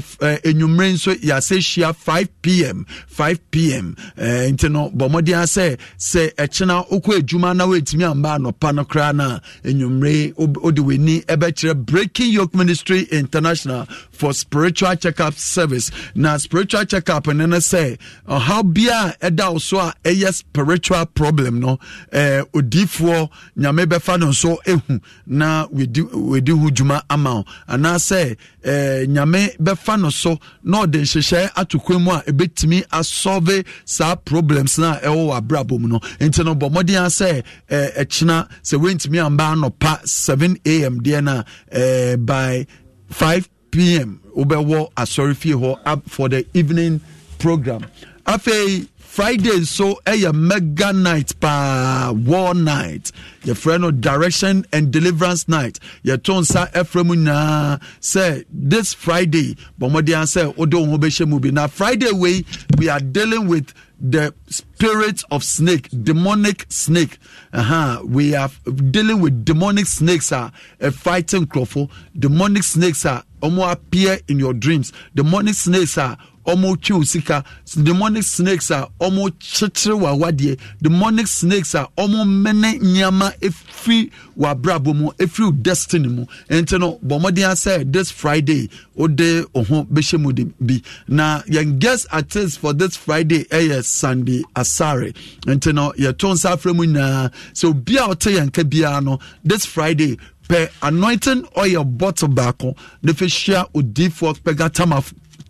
nso yɛasɛ hyia 5 pm 5 pm eh, nti no bɔ mmɔden sɛ sɛ ɛkyena wokɔ adwuma na woatumi amba anɔpa no koraa no a ɛnwummere wode w'ani ɛbɛkyerɛ breaking yoke ministry international for spiritual checkup service. Na spiritual checkup ne no sɛ ɔhaw bia a ɛda wo so a ɛyɛ spiritual problem no eh, odiifoɔ nyame bɛfa no nso ɛhu na wedi ho dwuma ama wo. Anaasɛ eh, nyame bɛfa no so na ɔde nhyehyɛe ato kwan mu a ɛbɛtumi asɔve saa problems no a ɛwɔ wɔ abrabɔ mu no. Nti no bɔ mmɔden a sɛ eh, ɛkyena sɛ wontumi amba anɔpa 7 am deɛ no a eh, by 5 pm wobɛwɔ asɔre fie hɔ for the evening program. Afei friday nso ɛyɛ mega night paa war night. Yɛfrɛ no direction and deliverance night. Yɛto nsa ɛfrɛ mu nyinaa. Sɛ this friday bɔ mmɔden sɛ wode wo ho bɛhyɛ mu bi. Na friday wei we are dealing with the spirit of snake demonic snake. Uh-huh. we are dealing with demonic snakes are uh, fighting nkurɔfo demonic snakes are ɔmo appear in your dreams. Demonic snakes are ɔmo twi wo sika. Demonic snakes a ɔmo kyekyere wɔ awadeɛ. Demonic snakes a ɔmo mene nneɛma efiri wɔ abrabɔ mu efiri wo destiny mu. Nti no bɔ mmɔden sɛ this friday wode wo ho bɛhyɛ mu de bi. Na yɛn guest artist for this friday ɛyɛ sandy asare. Nti no yɛto nsa afrɛ mu nyinaa. Sɛ obi a ɔte yɛn ka biara no this friday pɛ anointing oil bottle baako na fɛ hyia odiifoɔ pɛga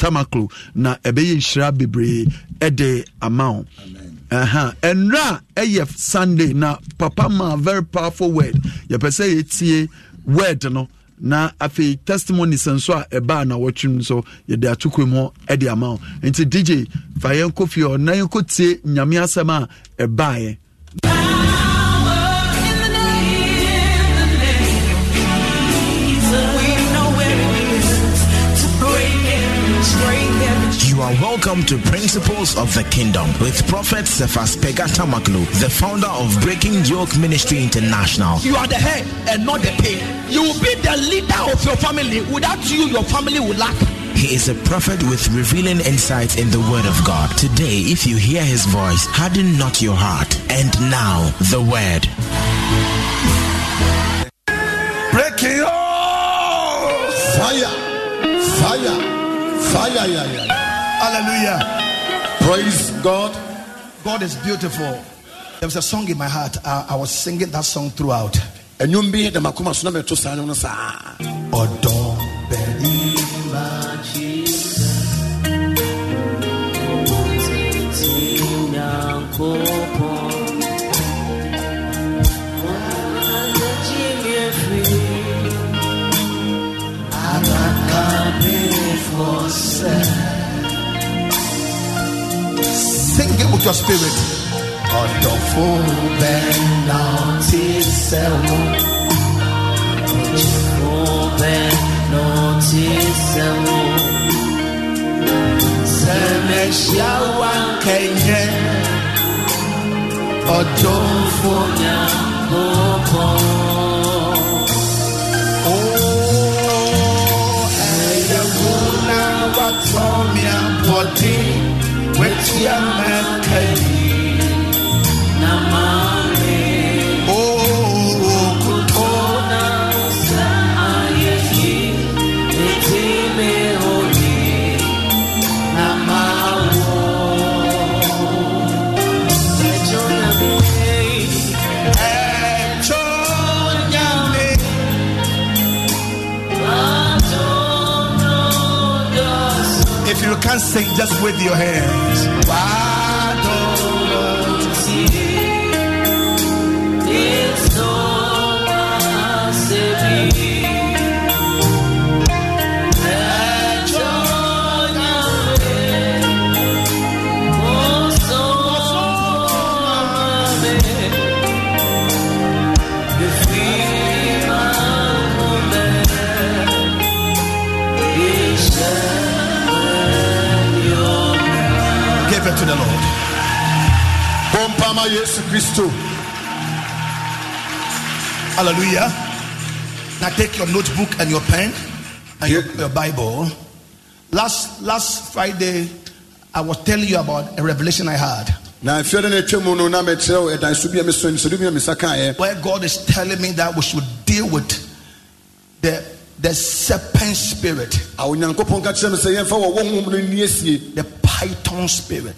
tamaklo na ɛbɛyɛ nhyira bebree ɛde ama wo. Ɛnra a ɛyɛ sunday na papa ma very powerful word. Yɛpɛ sɛ yɛtie word no na afei testimonies nso a ɛbaa na wɔtwem nso yɛde ato kwan mu ɛde ama wo. Nti dj fa yɛnkɔ fie hɔ na yɛnkɔ tie nyame asɛm a ɛbaeɛ You are welcome to Principles of the Kingdom with Prophet Cephas Pega Tamaklo, the founder of Breaking Yoke Ministry International. You are the head and not the tail. You will be the leader of your family. Without you, your family will lack. He is a prophet with revealing insights in the Word of God. Today, if you hear his voice, harden not your heart. And now, the Word. Breaking oh! Fire! Fire! Fire! Yeah, yeah. Hallelujah. Praise God. God is beautiful. There was a song in my heart. I, I was singing that song throughout. ɛnwom bi de with your spirit. Ọ̀dọ̀fó bẹ́ẹ̀ náà ti sẹ́wọ̀n. Ọ̀dọ̀fó bẹ́ẹ̀ náà ti sẹ́wọ̀n. Sẹ́mẹ̀ṣíà wà kẹ́yẹ. Ọ̀dọ̀fó yà kókó. Ẹ̀yẹ múná wà tọ́ mi àbọ̀dé. Wẹ́tí àmẹ́kẹ́ Can't sing, just with your hands. Give ma yesu kristo hallelujah. Now take your notebook and your pen and your, your bible. Last last friday i was telling you about a revelation i had. Na afiade no atwa mu no na mekyerɛ wo ɛdan so bi a meso nsɛdo bi a mesa kaeɛ. Where god is telling me that we should deal with the the serpent spirit. A onyankopɔn ka kyerɛ me sɛ yɛmfa wɔ wɔ honhom no nni asie. The python spirit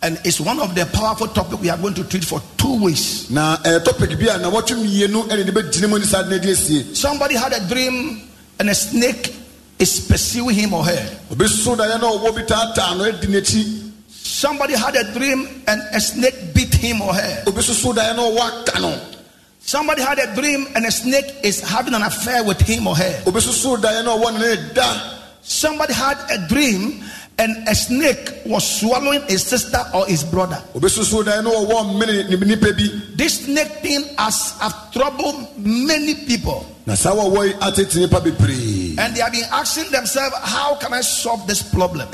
kyerɛ sɛ onyini honhom no and it's one of the powerful topics we are going to treat for two weeks. Na ɛyɛ topic bi na wɔtwe mmienu ɛne de bɛgyina mu ne saa de no adi asie somebody had a dream and a snake is pursuing him or her. Obi so daeɛ na ɔwɔ bi taataa no adi n'akyi somebody had a dream and a snake beat him or her. Obi so so daeɛ na ɔwɔ aka no. Somebody had a dream and a snake is having an affair with him or her. Obi so so daeɛ na ɔwɔ ne ne da somebody had a dream and a snake was swallowing his sister or his brother. Obi so so daeɛ na ɔwɔ mmene ne nipa bi. This snake thing has have troubled many people. Na saa wɔwɔ yi atete nipa bebree. And they have been asking themselves how can i solve this problem